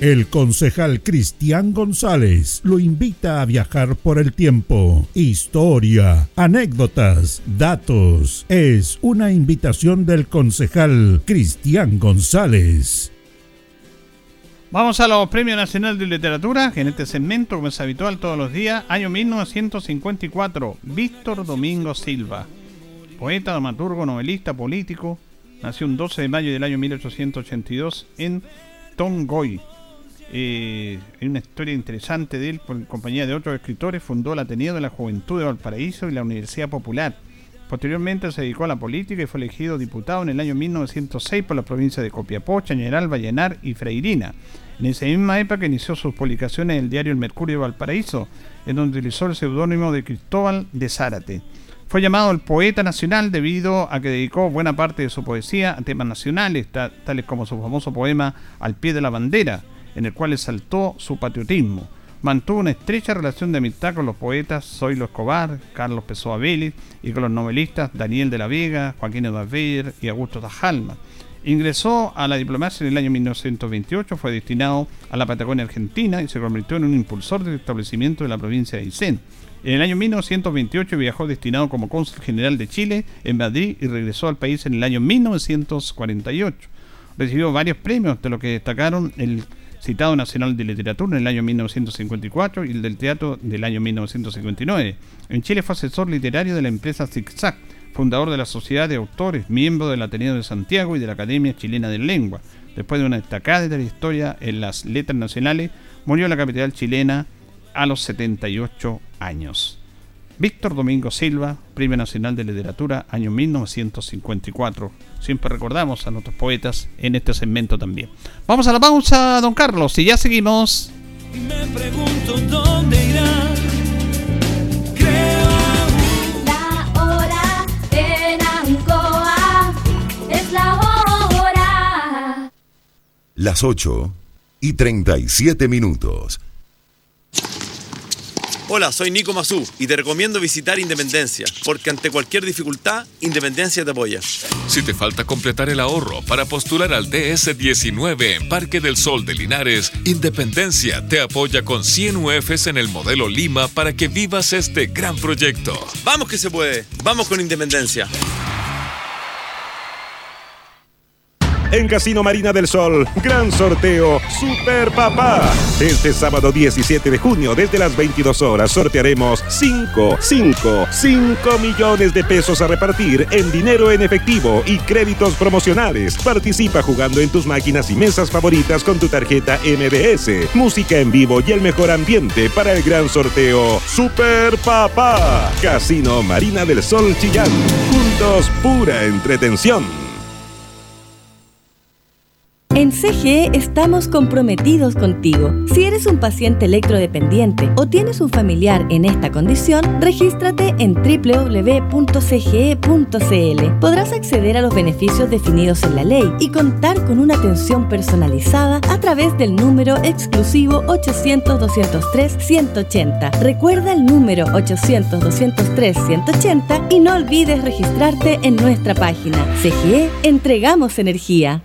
Speaker 1: El concejal Cristian González lo invita a viajar por el tiempo. Historia, anécdotas, datos. Es una invitación del concejal Cristian González.
Speaker 2: Vamos a los Premios Nacional de Literatura, en este segmento, como es habitual todos los días, año 1954, Víctor Domingo Silva, poeta, dramaturgo, novelista, político, nació un 12 de mayo del año 1882 en Tongoy, Eh, una historia interesante de él, por compañía de otros escritores, fundó el Ateneo de la Juventud de Valparaíso y la Universidad Popular. Posteriormente se dedicó a la política y fue elegido diputado en el año 1906 por la provincia de Copiapó, Chañaral, Vallenar y Freirina. En esa misma época inició sus publicaciones en el diario El Mercurio de Valparaíso, en donde utilizó el seudónimo de Cristóbal de Zárate. Fue llamado el poeta nacional debido a que dedicó buena parte de su poesía a temas nacionales, tales como su famoso poema Al pie de la bandera, en el cual exaltó su patriotismo. Mantuvo una estrecha relación de amistad con los poetas Zoilo Escobar, Carlos Pessoa Vélez y con los novelistas Daniel de la Vega, Joaquín Edaver y Augusto Tajalma. Ingresó a la diplomacia en el año 1928, fue destinado a la Patagonia Argentina y se convirtió en un impulsor del establecimiento de la provincia de Aysén. En el año 1928 viajó destinado como cónsul general de Chile en Madrid y regresó al país en el año 1948. Recibió varios premios, de los que destacaron el citado Nacional de Literatura en el año 1954 y el del Teatro del año 1959. En Chile fue asesor literario de la empresa ZigZag, fundador de la Sociedad de Autores, miembro del Ateneo de Santiago y de la Academia Chilena de Lengua. Después de una destacada trayectoria en las letras nacionales, murió en la capital chilena a los 78 años. Víctor Domingo Silva, Premio Nacional de Literatura, año 1954. Siempre recordamos a nuestros poetas en este segmento también. Vamos a la pausa, don Carlos, y ya seguimos.
Speaker 4: me pregunto dónde irá.
Speaker 5: La hora en Ancoa es la hora.
Speaker 6: Las 8 y 37 minutos.
Speaker 7: Hola, soy Nico Mazú y te recomiendo visitar Independencia, porque ante cualquier dificultad, Independencia te apoya.
Speaker 8: Si te falta completar el ahorro para postular al DS19 en Parque del Sol de Linares, Independencia te apoya con 100 UFs en el modelo Lima para que vivas este gran proyecto.
Speaker 7: Vamos que se puede, vamos con Independencia.
Speaker 9: En Casino Marina del Sol. Gran sorteo Super Papá. Este sábado 17 de junio, desde las 22 horas, sortearemos 5, 5, 5 millones de pesos a repartir en dinero en efectivo y créditos promocionales. Participa jugando en tus máquinas y mesas favoritas con tu tarjeta MBS. Música en vivo y el mejor ambiente para el gran sorteo Super Papá. Casino Marina del Sol Chillán. Juntos, pura entretención.
Speaker 10: En CGE estamos comprometidos contigo. Si eres un paciente electrodependiente o tienes un familiar en esta condición, regístrate en www.cge.cl. Podrás acceder a los beneficios definidos en la ley y contar con una atención personalizada a través del número exclusivo 800-203-180. Recuerda el número 800-203-180 y no olvides registrarte en nuestra página. CGE, entregamos energía.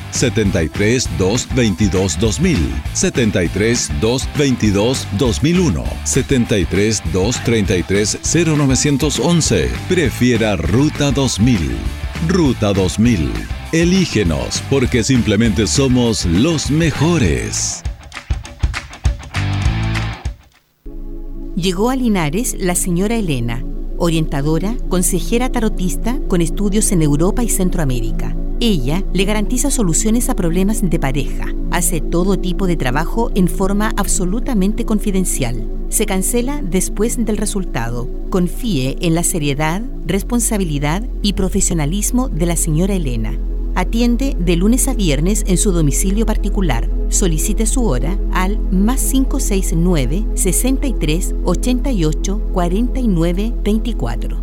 Speaker 11: 73 222 2000, 73 222 2001, 73 233 0911. Prefiera Ruta 2000. Ruta 2000. Elígenos porque simplemente somos los mejores.
Speaker 12: Llegó a Linares la señora Elena, orientadora, consejera tarotista con estudios en Europa y Centroamérica ella le garantiza soluciones a problemas de pareja. Hace todo tipo de trabajo en forma absolutamente confidencial. Se cancela después del resultado. Confíe en la seriedad, responsabilidad y profesionalismo de la señora Elena. Atiende de lunes a viernes en su domicilio particular. Solicite su hora al más 569 63 88 49 24.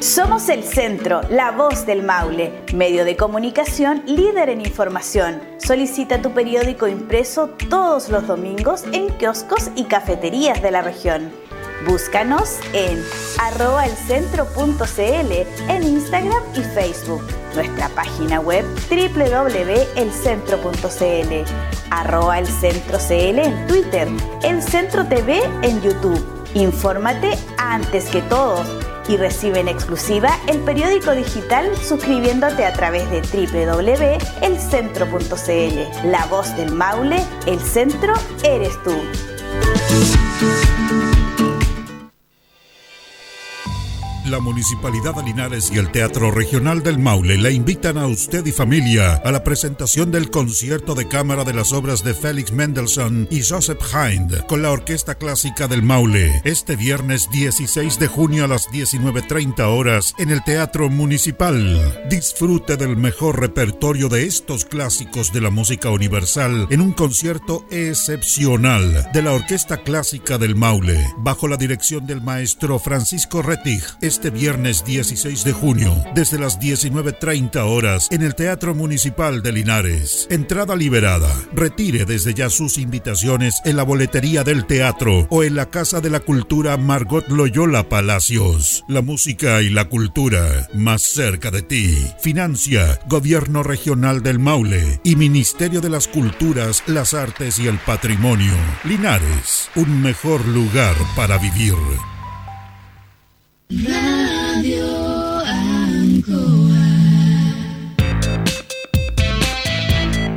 Speaker 13: Somos el centro, la voz del Maule, medio de comunicación líder en información. Solicita tu periódico impreso todos los domingos en kioscos y cafeterías de la región. Búscanos en arroba elcentro.cl en Instagram y Facebook. Nuestra página web www.elcentro.cl arroba el centro CL en Twitter, el centro TV en YouTube. Infórmate antes que todos y recibe en exclusiva el periódico digital suscribiéndote a través de www.elcentro.cl. La voz del Maule, el centro eres tú.
Speaker 1: La Municipalidad de Linares y el Teatro Regional del Maule le invitan a usted y familia a la presentación del concierto de cámara de las obras de Félix Mendelssohn y Joseph Hind con la Orquesta Clásica del Maule este viernes 16 de junio a las 19.30 horas en el Teatro Municipal. Disfrute del mejor repertorio de estos clásicos de la música universal en un concierto excepcional de la Orquesta Clásica del Maule bajo la dirección del maestro Francisco Rettig este viernes 16 de junio, desde las 19.30 horas, en el Teatro Municipal de Linares. Entrada liberada. Retire desde ya sus invitaciones en la boletería del teatro o en la Casa de la Cultura Margot Loyola Palacios. La música y la cultura más cerca de ti. Financia Gobierno Regional del Maule y Ministerio de las Culturas, las Artes y el Patrimonio. Linares, un mejor lugar para vivir. Radio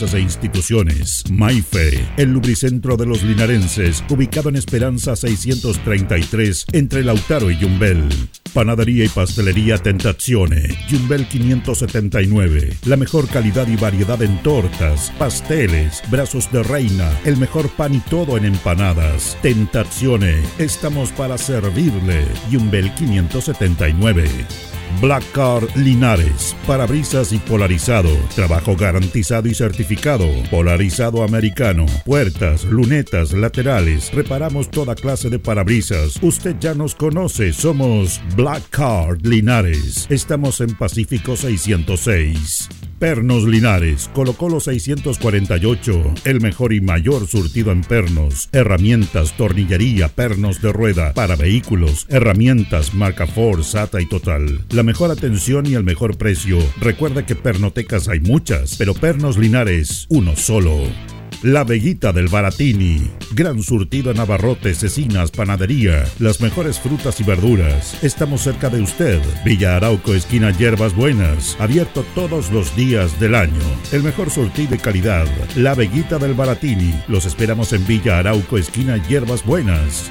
Speaker 1: e instituciones. Maife, el lubricentro de los linarenses, ubicado en Esperanza 633, entre Lautaro y Yumbel. Panadería y pastelería Tentazione, Yumbel 579. La mejor calidad y variedad en tortas, pasteles, brazos de reina, el mejor pan y todo en empanadas. Tentazione, estamos para servirle. Yumbel 579. Black Car Linares, parabrisas y polarizado, trabajo garantizado y certificado, polarizado americano, puertas, lunetas, laterales, reparamos toda clase de parabrisas. Usted ya nos conoce, somos Black Card Linares. Estamos en Pacífico 606. Pernos Linares, Colo Colo 648, el mejor y mayor surtido en pernos, herramientas, tornillería, pernos de rueda, para vehículos, herramientas, marca Ford, SATA y Total. La mejor atención y el mejor precio. Recuerda que pernotecas hay muchas, pero Pernos Linares, uno solo. La Veguita del Baratini. Gran surtido en abarrotes, cecinas, panadería. Las mejores frutas y verduras. Estamos cerca de usted. Villa Arauco, esquina Hierbas Buenas. Abierto todos los días del año. El mejor surtido de calidad. La Veguita del Baratini. Los esperamos en Villa Arauco, esquina Hierbas Buenas.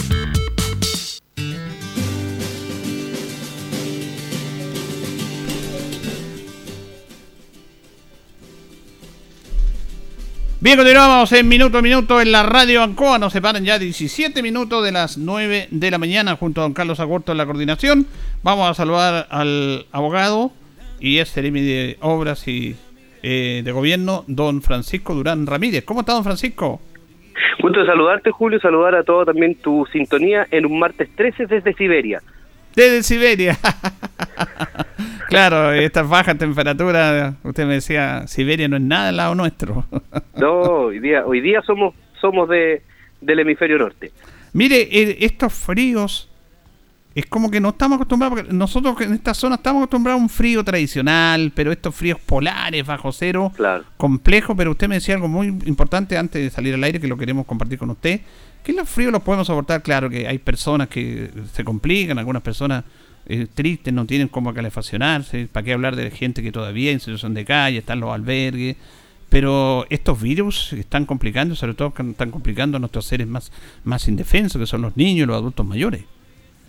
Speaker 2: Bien, continuamos en minuto a minuto en la radio Ancoa. Nos separan ya 17 minutos de las 9 de la mañana junto a don Carlos Agurto en la coordinación. Vamos a saludar al abogado y es de Obras y eh, de Gobierno, don Francisco Durán Ramírez. ¿Cómo está, don Francisco?
Speaker 14: Gusto de saludarte, Julio, saludar a todo también tu sintonía en un martes 13 desde Siberia.
Speaker 2: Desde Siberia. [LAUGHS] claro, estas bajas temperaturas, usted me decía, Siberia no es nada al lado nuestro.
Speaker 14: no, hoy día, hoy día somos, somos de, del hemisferio norte.
Speaker 2: Mire, eh, estos fríos es como que no estamos acostumbrados, porque nosotros en esta zona estamos acostumbrados a un frío tradicional, pero estos fríos polares, bajo cero,
Speaker 14: Claro.
Speaker 2: complejo, pero usted me decía algo muy importante antes de salir al aire que lo queremos compartir con usted, que los fríos los podemos soportar, claro que hay personas que se complican, algunas personas eh, tristes no tienen cómo calefaccionarse, para qué hablar de gente que todavía en situación de calle, están los albergues, pero estos virus están complicando, sobre todo están complicando a nuestros seres más, más indefensos, que son los niños y los adultos mayores.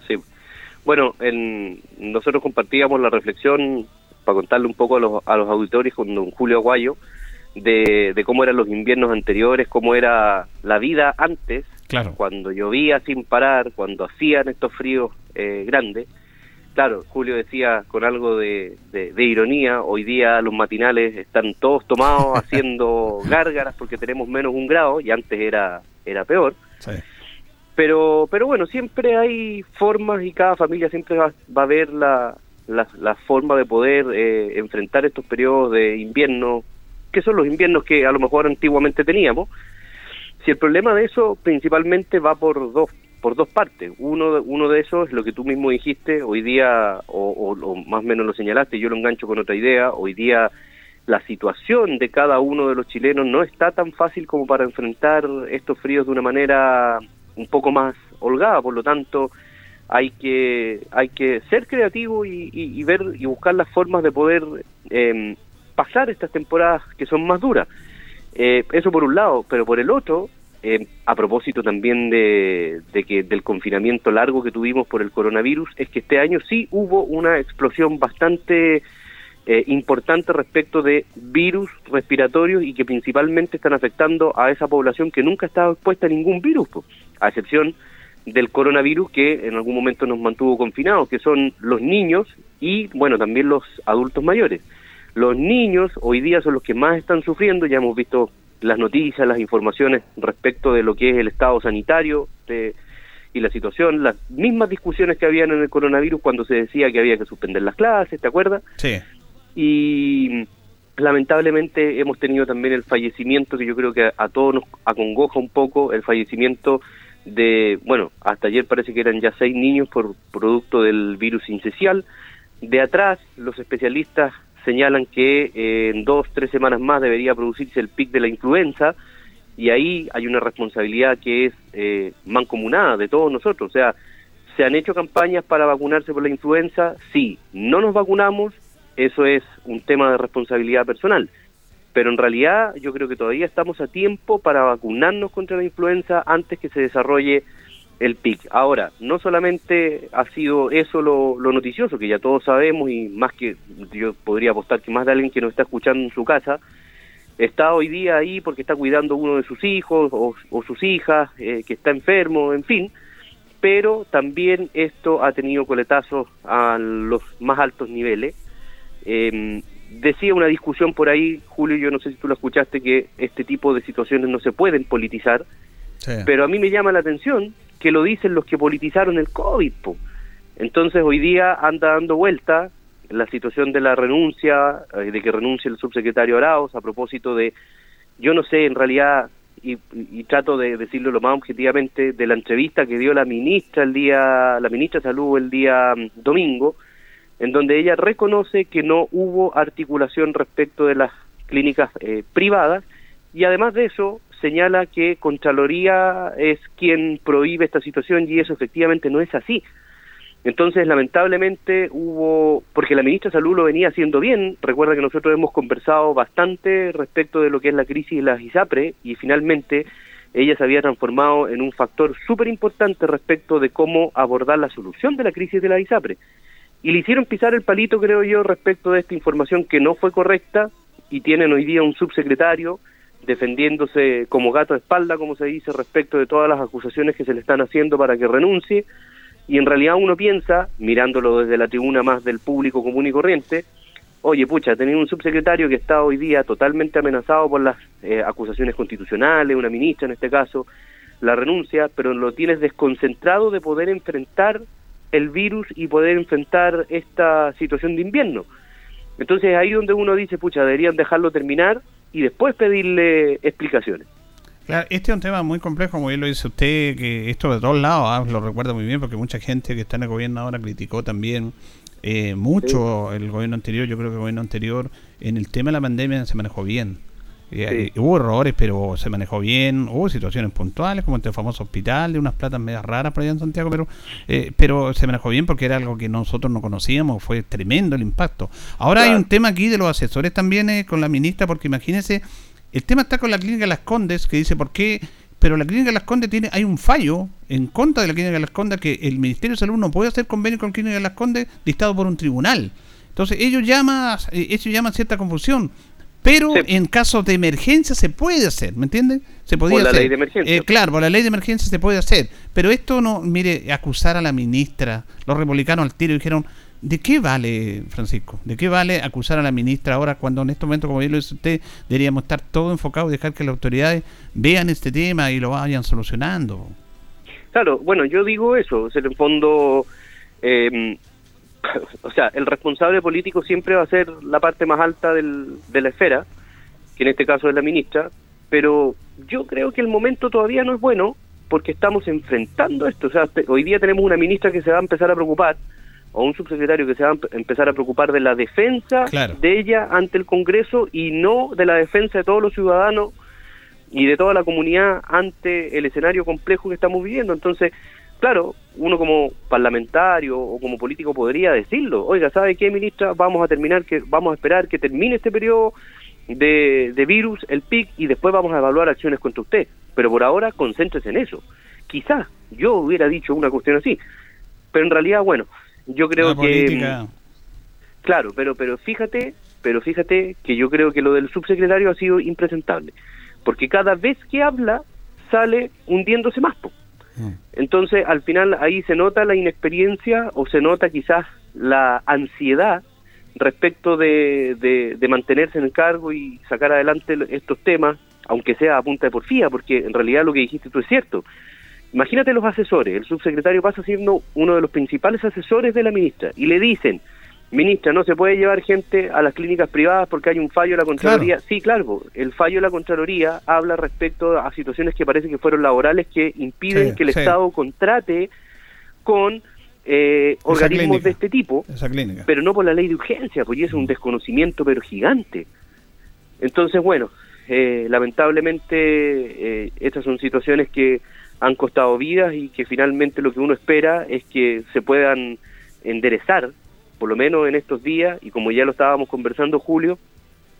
Speaker 14: Sí. Bueno, en- nosotros compartíamos la reflexión, para contarle un poco a los, a los auditores con don Julio Aguayo, de, de cómo eran los inviernos anteriores, cómo era la vida antes,
Speaker 2: Claro.
Speaker 14: cuando llovía sin parar, cuando hacían estos fríos eh, grandes. Claro, Julio decía con algo de, de- de ironía, hoy día los matinales están todos tomados [LAUGHS] haciendo gárgaras porque tenemos menos un grado y antes era, era peor. Pero, pero bueno, siempre hay formas y cada familia siempre va, va a ver la, la, la forma de poder eh, enfrentar estos periodos de invierno, que son los inviernos que a lo mejor antiguamente teníamos. Si el problema de eso principalmente va por dos por dos partes. Uno, uno de esos es lo que tú mismo dijiste, hoy día, o, o- o más o menos lo señalaste, yo lo engancho con otra idea, hoy día la situación de cada uno de los chilenos no está tan fácil como para enfrentar estos fríos de una manera un poco más holgada, por lo tanto hay que hay que ser creativo y, y- y ver y buscar las formas de poder eh, pasar estas temporadas que son más duras. Eh, eso por un lado, pero por el otro, eh, a propósito también de, que del confinamiento largo que tuvimos por el coronavirus, es que este año sí hubo una explosión bastante eh, importante respecto de virus respiratorios y que principalmente están afectando a esa población que nunca estaba expuesta a ningún virus, a excepción del coronavirus que en algún momento nos mantuvo confinados, que son los niños y, bueno, también los adultos mayores. Los niños hoy día son los que más están sufriendo, ya hemos visto las noticias, las informaciones respecto de lo que es el estado sanitario de- y la situación, las mismas discusiones que habían en el coronavirus cuando se decía que había que suspender las clases, ¿te acuerdas?
Speaker 2: Sí.
Speaker 14: y lamentablemente hemos tenido también el fallecimiento que yo creo que a, a todos nos acongoja un poco el fallecimiento de, bueno, hasta ayer parece que eran ya seis niños por producto del virus incesial. De atrás, los especialistas señalan que eh, en dos, tres semanas más debería producirse el pic de la influenza y ahí hay una responsabilidad que es eh, mancomunada de todos nosotros. O sea, se han hecho campañas para vacunarse por la influenza, sí, no nos vacunamos, eso es un tema de responsabilidad personal. Pero en realidad yo creo que todavía estamos a tiempo para vacunarnos contra la influenza antes que se desarrolle el PIC. Ahora, no solamente ha sido eso lo, lo noticioso, que ya todos sabemos, y más que yo podría apostar que más de alguien que nos está escuchando en su casa, está hoy día ahí porque está cuidando uno de sus hijos o, o sus hijas, eh, que está enfermo, en fin, pero también esto ha tenido coletazos a los más altos niveles. Eh, decía una discusión por ahí, Julio, yo no sé si tú lo escuchaste, que este tipo de situaciones no se pueden politizar, pero a mí me llama la atención que lo dicen los que politizaron el COVID. po. Entonces hoy día anda dando vuelta la situación de la renuncia, eh, de que renuncie el subsecretario Arauz a propósito de, yo no sé en realidad, y, y trato de decirlo lo más objetivamente, de la entrevista que dio la ministra el día, la ministra de Salud el día mm, domingo, en donde ella reconoce que no hubo articulación respecto de las clínicas eh, privadas y además de eso señala que Contraloría es quien prohíbe esta situación y eso efectivamente no es así. Entonces, lamentablemente hubo, porque la ministra de Salud lo venía haciendo bien, recuerda que nosotros hemos conversado bastante respecto de lo que es la crisis de las ISAPRE y finalmente ella se había transformado en un factor súper importante respecto de cómo abordar la solución de la crisis de la ISAPRE. Y le hicieron pisar el palito, creo yo, respecto de esta información que no fue correcta y tienen hoy día un subsecretario defendiéndose como gato de espalda, como se dice, respecto de todas las acusaciones que se le están haciendo para que renuncie. Y en realidad uno piensa, mirándolo desde la tribuna más del público común y corriente, oye, pucha, tener un subsecretario que está hoy día totalmente amenazado por las eh, acusaciones constitucionales, una ministra en este caso, la renuncia, pero lo tienes desconcentrado de poder enfrentar el virus y poder enfrentar esta situación de invierno. Entonces ahí donde uno dice, pucha, deberían dejarlo terminar y después pedirle explicaciones.
Speaker 2: Claro, este es un tema muy complejo, como bien lo dice usted, que esto de todos lados, ah, lo recuerdo muy bien, porque mucha gente que está en el gobierno ahora criticó también eh, mucho el gobierno anterior, yo creo que el gobierno anterior en el tema de la pandemia se manejó bien. Eh, eh, hubo errores, pero se manejó bien. Hubo situaciones puntuales, como este famoso hospital, de unas platas medias raras por allá en Santiago, pero, eh, pero se manejó bien porque era algo que nosotros no conocíamos. Fue tremendo el impacto. Ahora hay un tema aquí de los asesores también con la ministra, porque imagínense, el tema está con la clínica Las Condes, que dice por qué. Pero la clínica Las Condes tiene, hay un fallo en contra de la clínica Las Condes que el Ministerio de Salud no puede hacer convenio con la clínica Las Condes dictado por un tribunal. Entonces ellos llaman, ellos llaman cierta confusión. Pero en casos de emergencia se puede hacer, ¿me entienden? Se podía
Speaker 14: Por la
Speaker 2: hacer.
Speaker 14: ley de emergencia.
Speaker 2: Eh, claro, por la ley de emergencia se puede hacer. Pero esto no, mire, acusar a la ministra, los republicanos al tiro dijeron, ¿de qué vale, Francisco? ¿De qué vale acusar a la ministra ahora cuando en este momento, como bien lo dice usted, deberíamos estar todo enfocado y dejar que las autoridades vean este tema y lo vayan solucionando?
Speaker 14: Claro, bueno, yo digo eso, en el fondo, eh, [LAUGHS] o sea, el responsable político siempre va a ser la parte más alta del, de la esfera, que en este caso es la ministra, pero yo creo que el momento todavía no es bueno porque estamos enfrentando esto. O sea, hoy día tenemos una ministra que se va a empezar a preocupar, o un subsecretario que se va a empe- empezar a preocupar de la defensa
Speaker 2: Claro.
Speaker 14: de ella ante el Congreso y no de la defensa de todos los ciudadanos y de toda la comunidad ante el escenario complejo que estamos viviendo. Entonces, claro, uno como parlamentario o como político podría decirlo, oiga, ¿sabe qué, ministra? Vamos a terminar, que vamos a esperar que termine este periodo de, de virus, el PIC, y después vamos a evaluar acciones contra usted. Pero por ahora, concéntrese en eso. Quizás yo hubiera dicho una cuestión así, pero en realidad, bueno, yo creo
Speaker 2: La
Speaker 14: que...
Speaker 2: política.
Speaker 14: Claro, pero pero fíjate, pero fíjate que yo creo que lo del subsecretario ha sido impresentable, porque cada vez que habla sale hundiéndose más. po. Entonces, al final ahí se nota la inexperiencia o se nota quizás la ansiedad respecto de, de, de mantenerse en el cargo y sacar adelante estos temas, aunque sea a punta de porfía, porque en realidad lo que dijiste tú es cierto. Imagínate los asesores, el subsecretario pasa siendo uno de los principales asesores de la ministra y le dicen, ministra, no se puede llevar gente a las clínicas privadas porque hay un fallo de la Contraloría. Sí, claro, el fallo de la Contraloría habla respecto a situaciones que parece que fueron laborales que impiden
Speaker 2: Sí,
Speaker 14: que el
Speaker 2: sí.
Speaker 14: Estado contrate con eh, organismos
Speaker 2: clínica.
Speaker 14: de este tipo, pero no por la ley de urgencia, y es un desconocimiento pero gigante. Entonces, bueno, eh, lamentablemente eh, estas son situaciones que han costado vidas y que finalmente lo que uno espera es que se puedan enderezar, por lo menos en estos días, y como ya lo estábamos conversando Julio,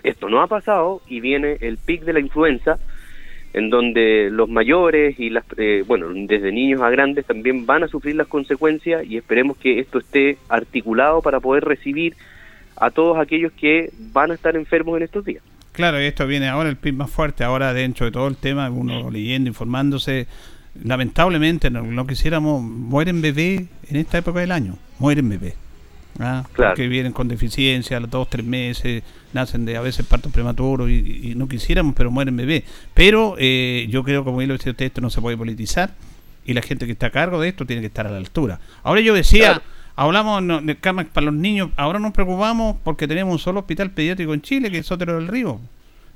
Speaker 14: esto no ha pasado y viene el pic de la influenza, en donde los mayores y las, eh, bueno, desde niños a grandes también van a sufrir las consecuencias y esperemos que esto esté articulado para poder recibir a todos aquellos que van a estar enfermos en estos días.
Speaker 2: Claro, y esto viene ahora el PIB más fuerte, ahora dentro de todo el tema, uno leyendo, informándose. Lamentablemente, no, no quisiéramos, mueren bebés en esta época del año, mueren bebés. ¿Ah?
Speaker 14: Claro.
Speaker 2: Porque vienen con deficiencia a los dos, tres meses, nacen de a veces partos prematuros y, y no quisiéramos, pero mueren bebés. Pero eh, yo creo, como bien lo dice usted, esto no se puede politizar y la gente que está a cargo de esto tiene que estar a la altura. Ahora yo decía, hablamos no, de camas para los niños, ahora nos preocupamos porque tenemos un solo hospital pediátrico en Chile, que es Sotero del Río.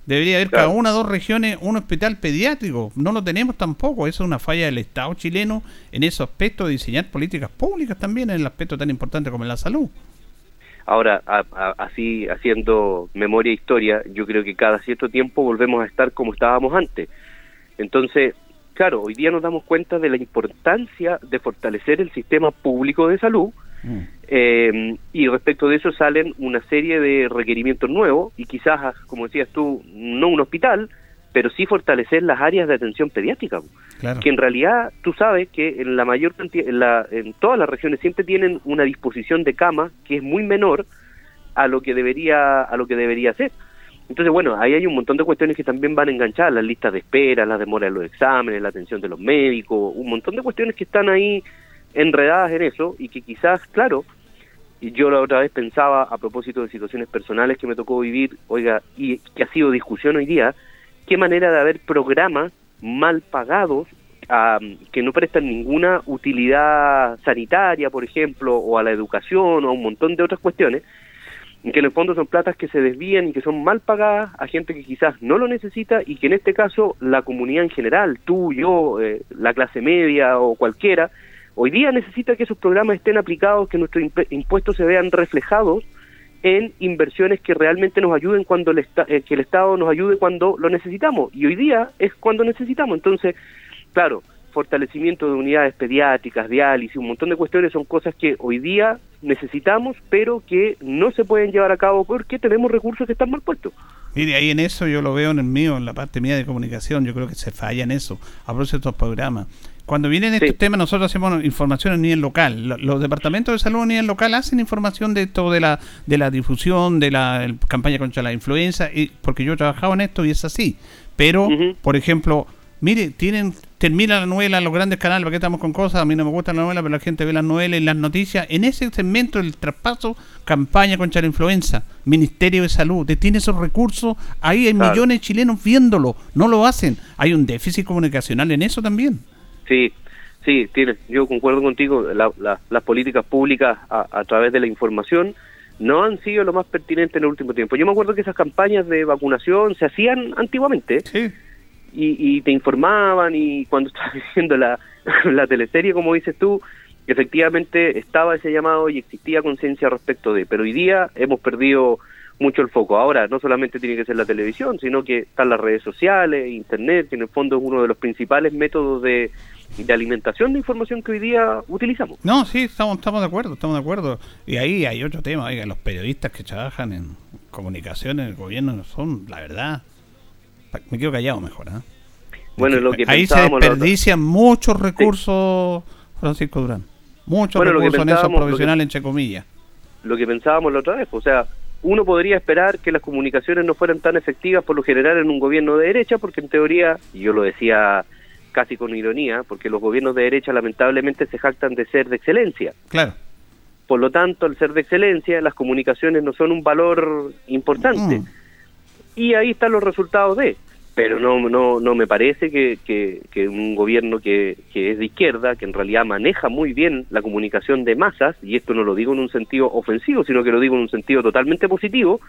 Speaker 2: Debería haber cada una o dos regiones un hospital pediátrico. No lo tenemos tampoco. Eso es una falla del Estado chileno en ese aspecto de diseñar políticas públicas también en el aspecto tan importante como en la salud.
Speaker 14: Ahora, a- a- así haciendo memoria e historia, yo creo que cada cierto tiempo volvemos a estar como estábamos antes. Entonces, claro, hoy día nos damos cuenta de la importancia de fortalecer el sistema público de salud eh, y respecto de eso salen una serie de requerimientos nuevos y quizás, como decías tú, no un hospital, pero sí fortalecer las áreas de atención pediátrica.
Speaker 2: Claro.
Speaker 14: Que en realidad tú sabes que en la mayor cantidad, en, la, en todas las regiones siempre tienen una disposición de cama que es muy menor a lo que debería a lo que debería ser. Entonces, bueno, ahí hay un montón de cuestiones que también van a enganchar, las listas de espera, las demoras de los exámenes, la atención de los médicos, un montón de cuestiones que están ahí enredadas en eso y que quizás, claro, y yo la otra vez pensaba a propósito de situaciones personales que me tocó vivir, oiga, y que ha sido discusión hoy día, qué manera de haber programas mal pagados que no prestan ninguna utilidad sanitaria, por ejemplo, o a la educación o a un montón de otras cuestiones, que en el fondo son platas que se desvían y que son mal pagadas a gente que quizás no lo necesita y que en este caso la comunidad en general, tú, yo, eh, la clase media o cualquiera, hoy día necesita que esos programas estén aplicados, que nuestros impuestos se vean reflejados en inversiones que realmente nos ayuden cuando el eh, que el Estado nos ayude cuando lo necesitamos y hoy día es cuando necesitamos entonces claro fortalecimiento de unidades pediátricas, diálisis, un montón de cuestiones son cosas que hoy día necesitamos, pero que no se pueden llevar a cabo porque tenemos recursos que están mal puestos.
Speaker 2: Mire, ahí en eso yo lo veo en el mío, en la parte mía de comunicación, yo creo que se falla en eso, a propósito de estos programas. Cuando vienen estos temas, nosotros hacemos información a nivel local. Los departamentos de salud a nivel local hacen información de esto, de la, de la difusión, de la campaña contra la influenza, y, porque yo he trabajado en esto y es así. Pero, por ejemplo, mire, tienen termina la novela, los grandes canales, ¿para qué estamos con cosas? A mí no me gusta la novela, pero la gente ve las novelas y las noticias. En ese segmento del traspaso, campaña contra la influenza, Ministerio de Salud, tiene esos recursos, ahí hay millones de chilenos viéndolo, no lo hacen. Hay un déficit comunicacional en eso también.
Speaker 14: Sí, sí, tiene, yo concuerdo contigo, las políticas públicas a, a través de la información no han sido lo más pertinente en el último tiempo. Yo me acuerdo que esas campañas de vacunación se hacían antiguamente.
Speaker 2: Sí
Speaker 14: y, te informaban y cuando [LAUGHS] estabas viendo la, la teleserie, como dices tú, efectivamente estaba ese llamado y existía conciencia respecto de, pero hoy día hemos perdido mucho el foco. Ahora, no solamente tiene que ser la televisión, sino que están las redes sociales, Internet, que en el fondo es uno de los principales métodos de, de alimentación de información que hoy día utilizamos.
Speaker 2: No, sí, estamos, estamos de acuerdo, estamos de acuerdo. Y ahí hay otro tema, oiga, los periodistas que trabajan en comunicación en el gobierno son, la verdad, me quedo callado mejor. ¿eh?
Speaker 14: Bueno, lo que
Speaker 2: Ahí se desperdician muchos recursos, Francisco Durán. Muchos recursos en esos profesionales, entre comillas.
Speaker 14: Lo que pensábamos la otra vez, o sea, uno podría esperar que las comunicaciones no fueran tan efectivas por lo general en un gobierno de derecha, porque en teoría, y yo lo decía casi con ironía, porque los gobiernos de derecha lamentablemente se jactan de ser de excelencia.
Speaker 2: Claro.
Speaker 14: Por lo tanto, al ser de excelencia, las comunicaciones no son un valor importante. Mm. Y ahí están los resultados de pero no no no me parece que, que, un gobierno que, que, es de izquierda, que en realidad maneja muy bien la comunicación de masas, y esto no lo digo en un sentido ofensivo, sino que lo digo en un sentido totalmente positivo,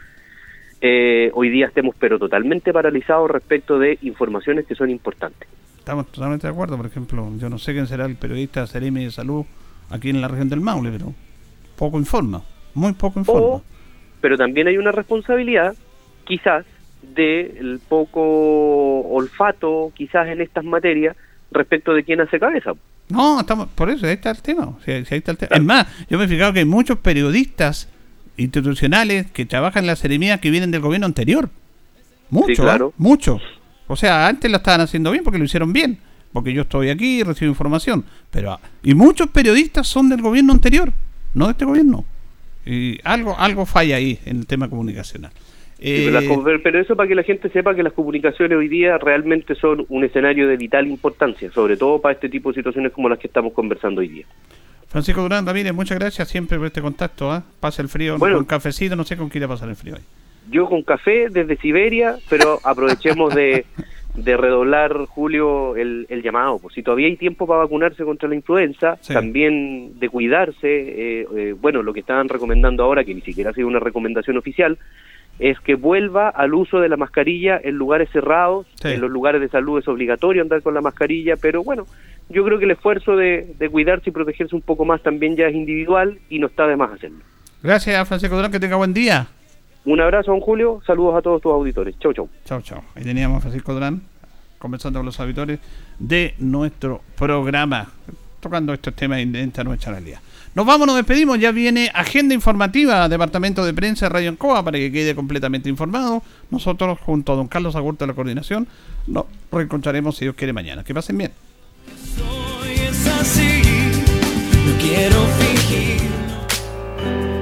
Speaker 14: eh, hoy día estemos pero totalmente paralizados respecto de informaciones que son importantes.
Speaker 2: Estamos totalmente de acuerdo, por ejemplo, yo no sé quién será el periodista Seremi de Salud aquí en la región del Maule, pero poco informa, muy poco informa.
Speaker 14: pero también hay una responsabilidad, quizás, del poco olfato quizás en estas materias respecto de quién hace cabeza.
Speaker 2: No, estamos, por eso, ahí está el tema. Es más, yo me he fijado que hay muchos periodistas institucionales que trabajan en la ceremonia que vienen del gobierno anterior. Muchos, claro. muchos. O sea, antes lo estaban haciendo bien porque lo hicieron bien. Porque yo estoy aquí y recibo información. pero Y muchos periodistas son del gobierno anterior, no de este gobierno. Y algo, algo falla ahí en el tema comunicacional.
Speaker 14: Eh, pero eso para que la gente sepa que las comunicaciones hoy día realmente son un escenario de vital importancia, sobre todo para este tipo de situaciones como las que estamos conversando hoy día.
Speaker 2: Francisco Durán Ramírez, muchas gracias siempre por este contacto. ¿ah? Pasa el frío con cafecito, no sé con qué irá a pasar el frío hoy.
Speaker 14: Yo con café desde Siberia, pero [LAUGHS] aprovechemos de, redoblar, Julio, el, llamado. Pues si todavía hay tiempo para vacunarse contra la influenza, también de cuidarse. Eh, eh, bueno, lo que estaban recomendando ahora, que ni siquiera ha sido una recomendación oficial, es que vuelva al uso de la mascarilla en lugares cerrados, en los lugares de salud es obligatorio andar con la mascarilla, pero bueno, yo creo que el esfuerzo de, cuidarse y protegerse un poco más también ya es individual y no está de más hacerlo.
Speaker 2: Gracias, Francisco Durán, que tenga buen día.
Speaker 14: Un abrazo, don Julio, saludos a todos tus auditores. Chau, chau.
Speaker 2: Chau, chau. Ahí teníamos a Francisco Durán conversando con los auditores de nuestro programa, tocando estos temas inherentes a nuestra realidad. Nos vamos, nos despedimos. Ya viene agenda informativa, Departamento de Prensa Radio Ancoa, para que quede completamente informado. Nosotros, junto a don Carlos Agurto de la coordinación, nos reencontraremos, si Dios quiere, mañana. Que pasen bien.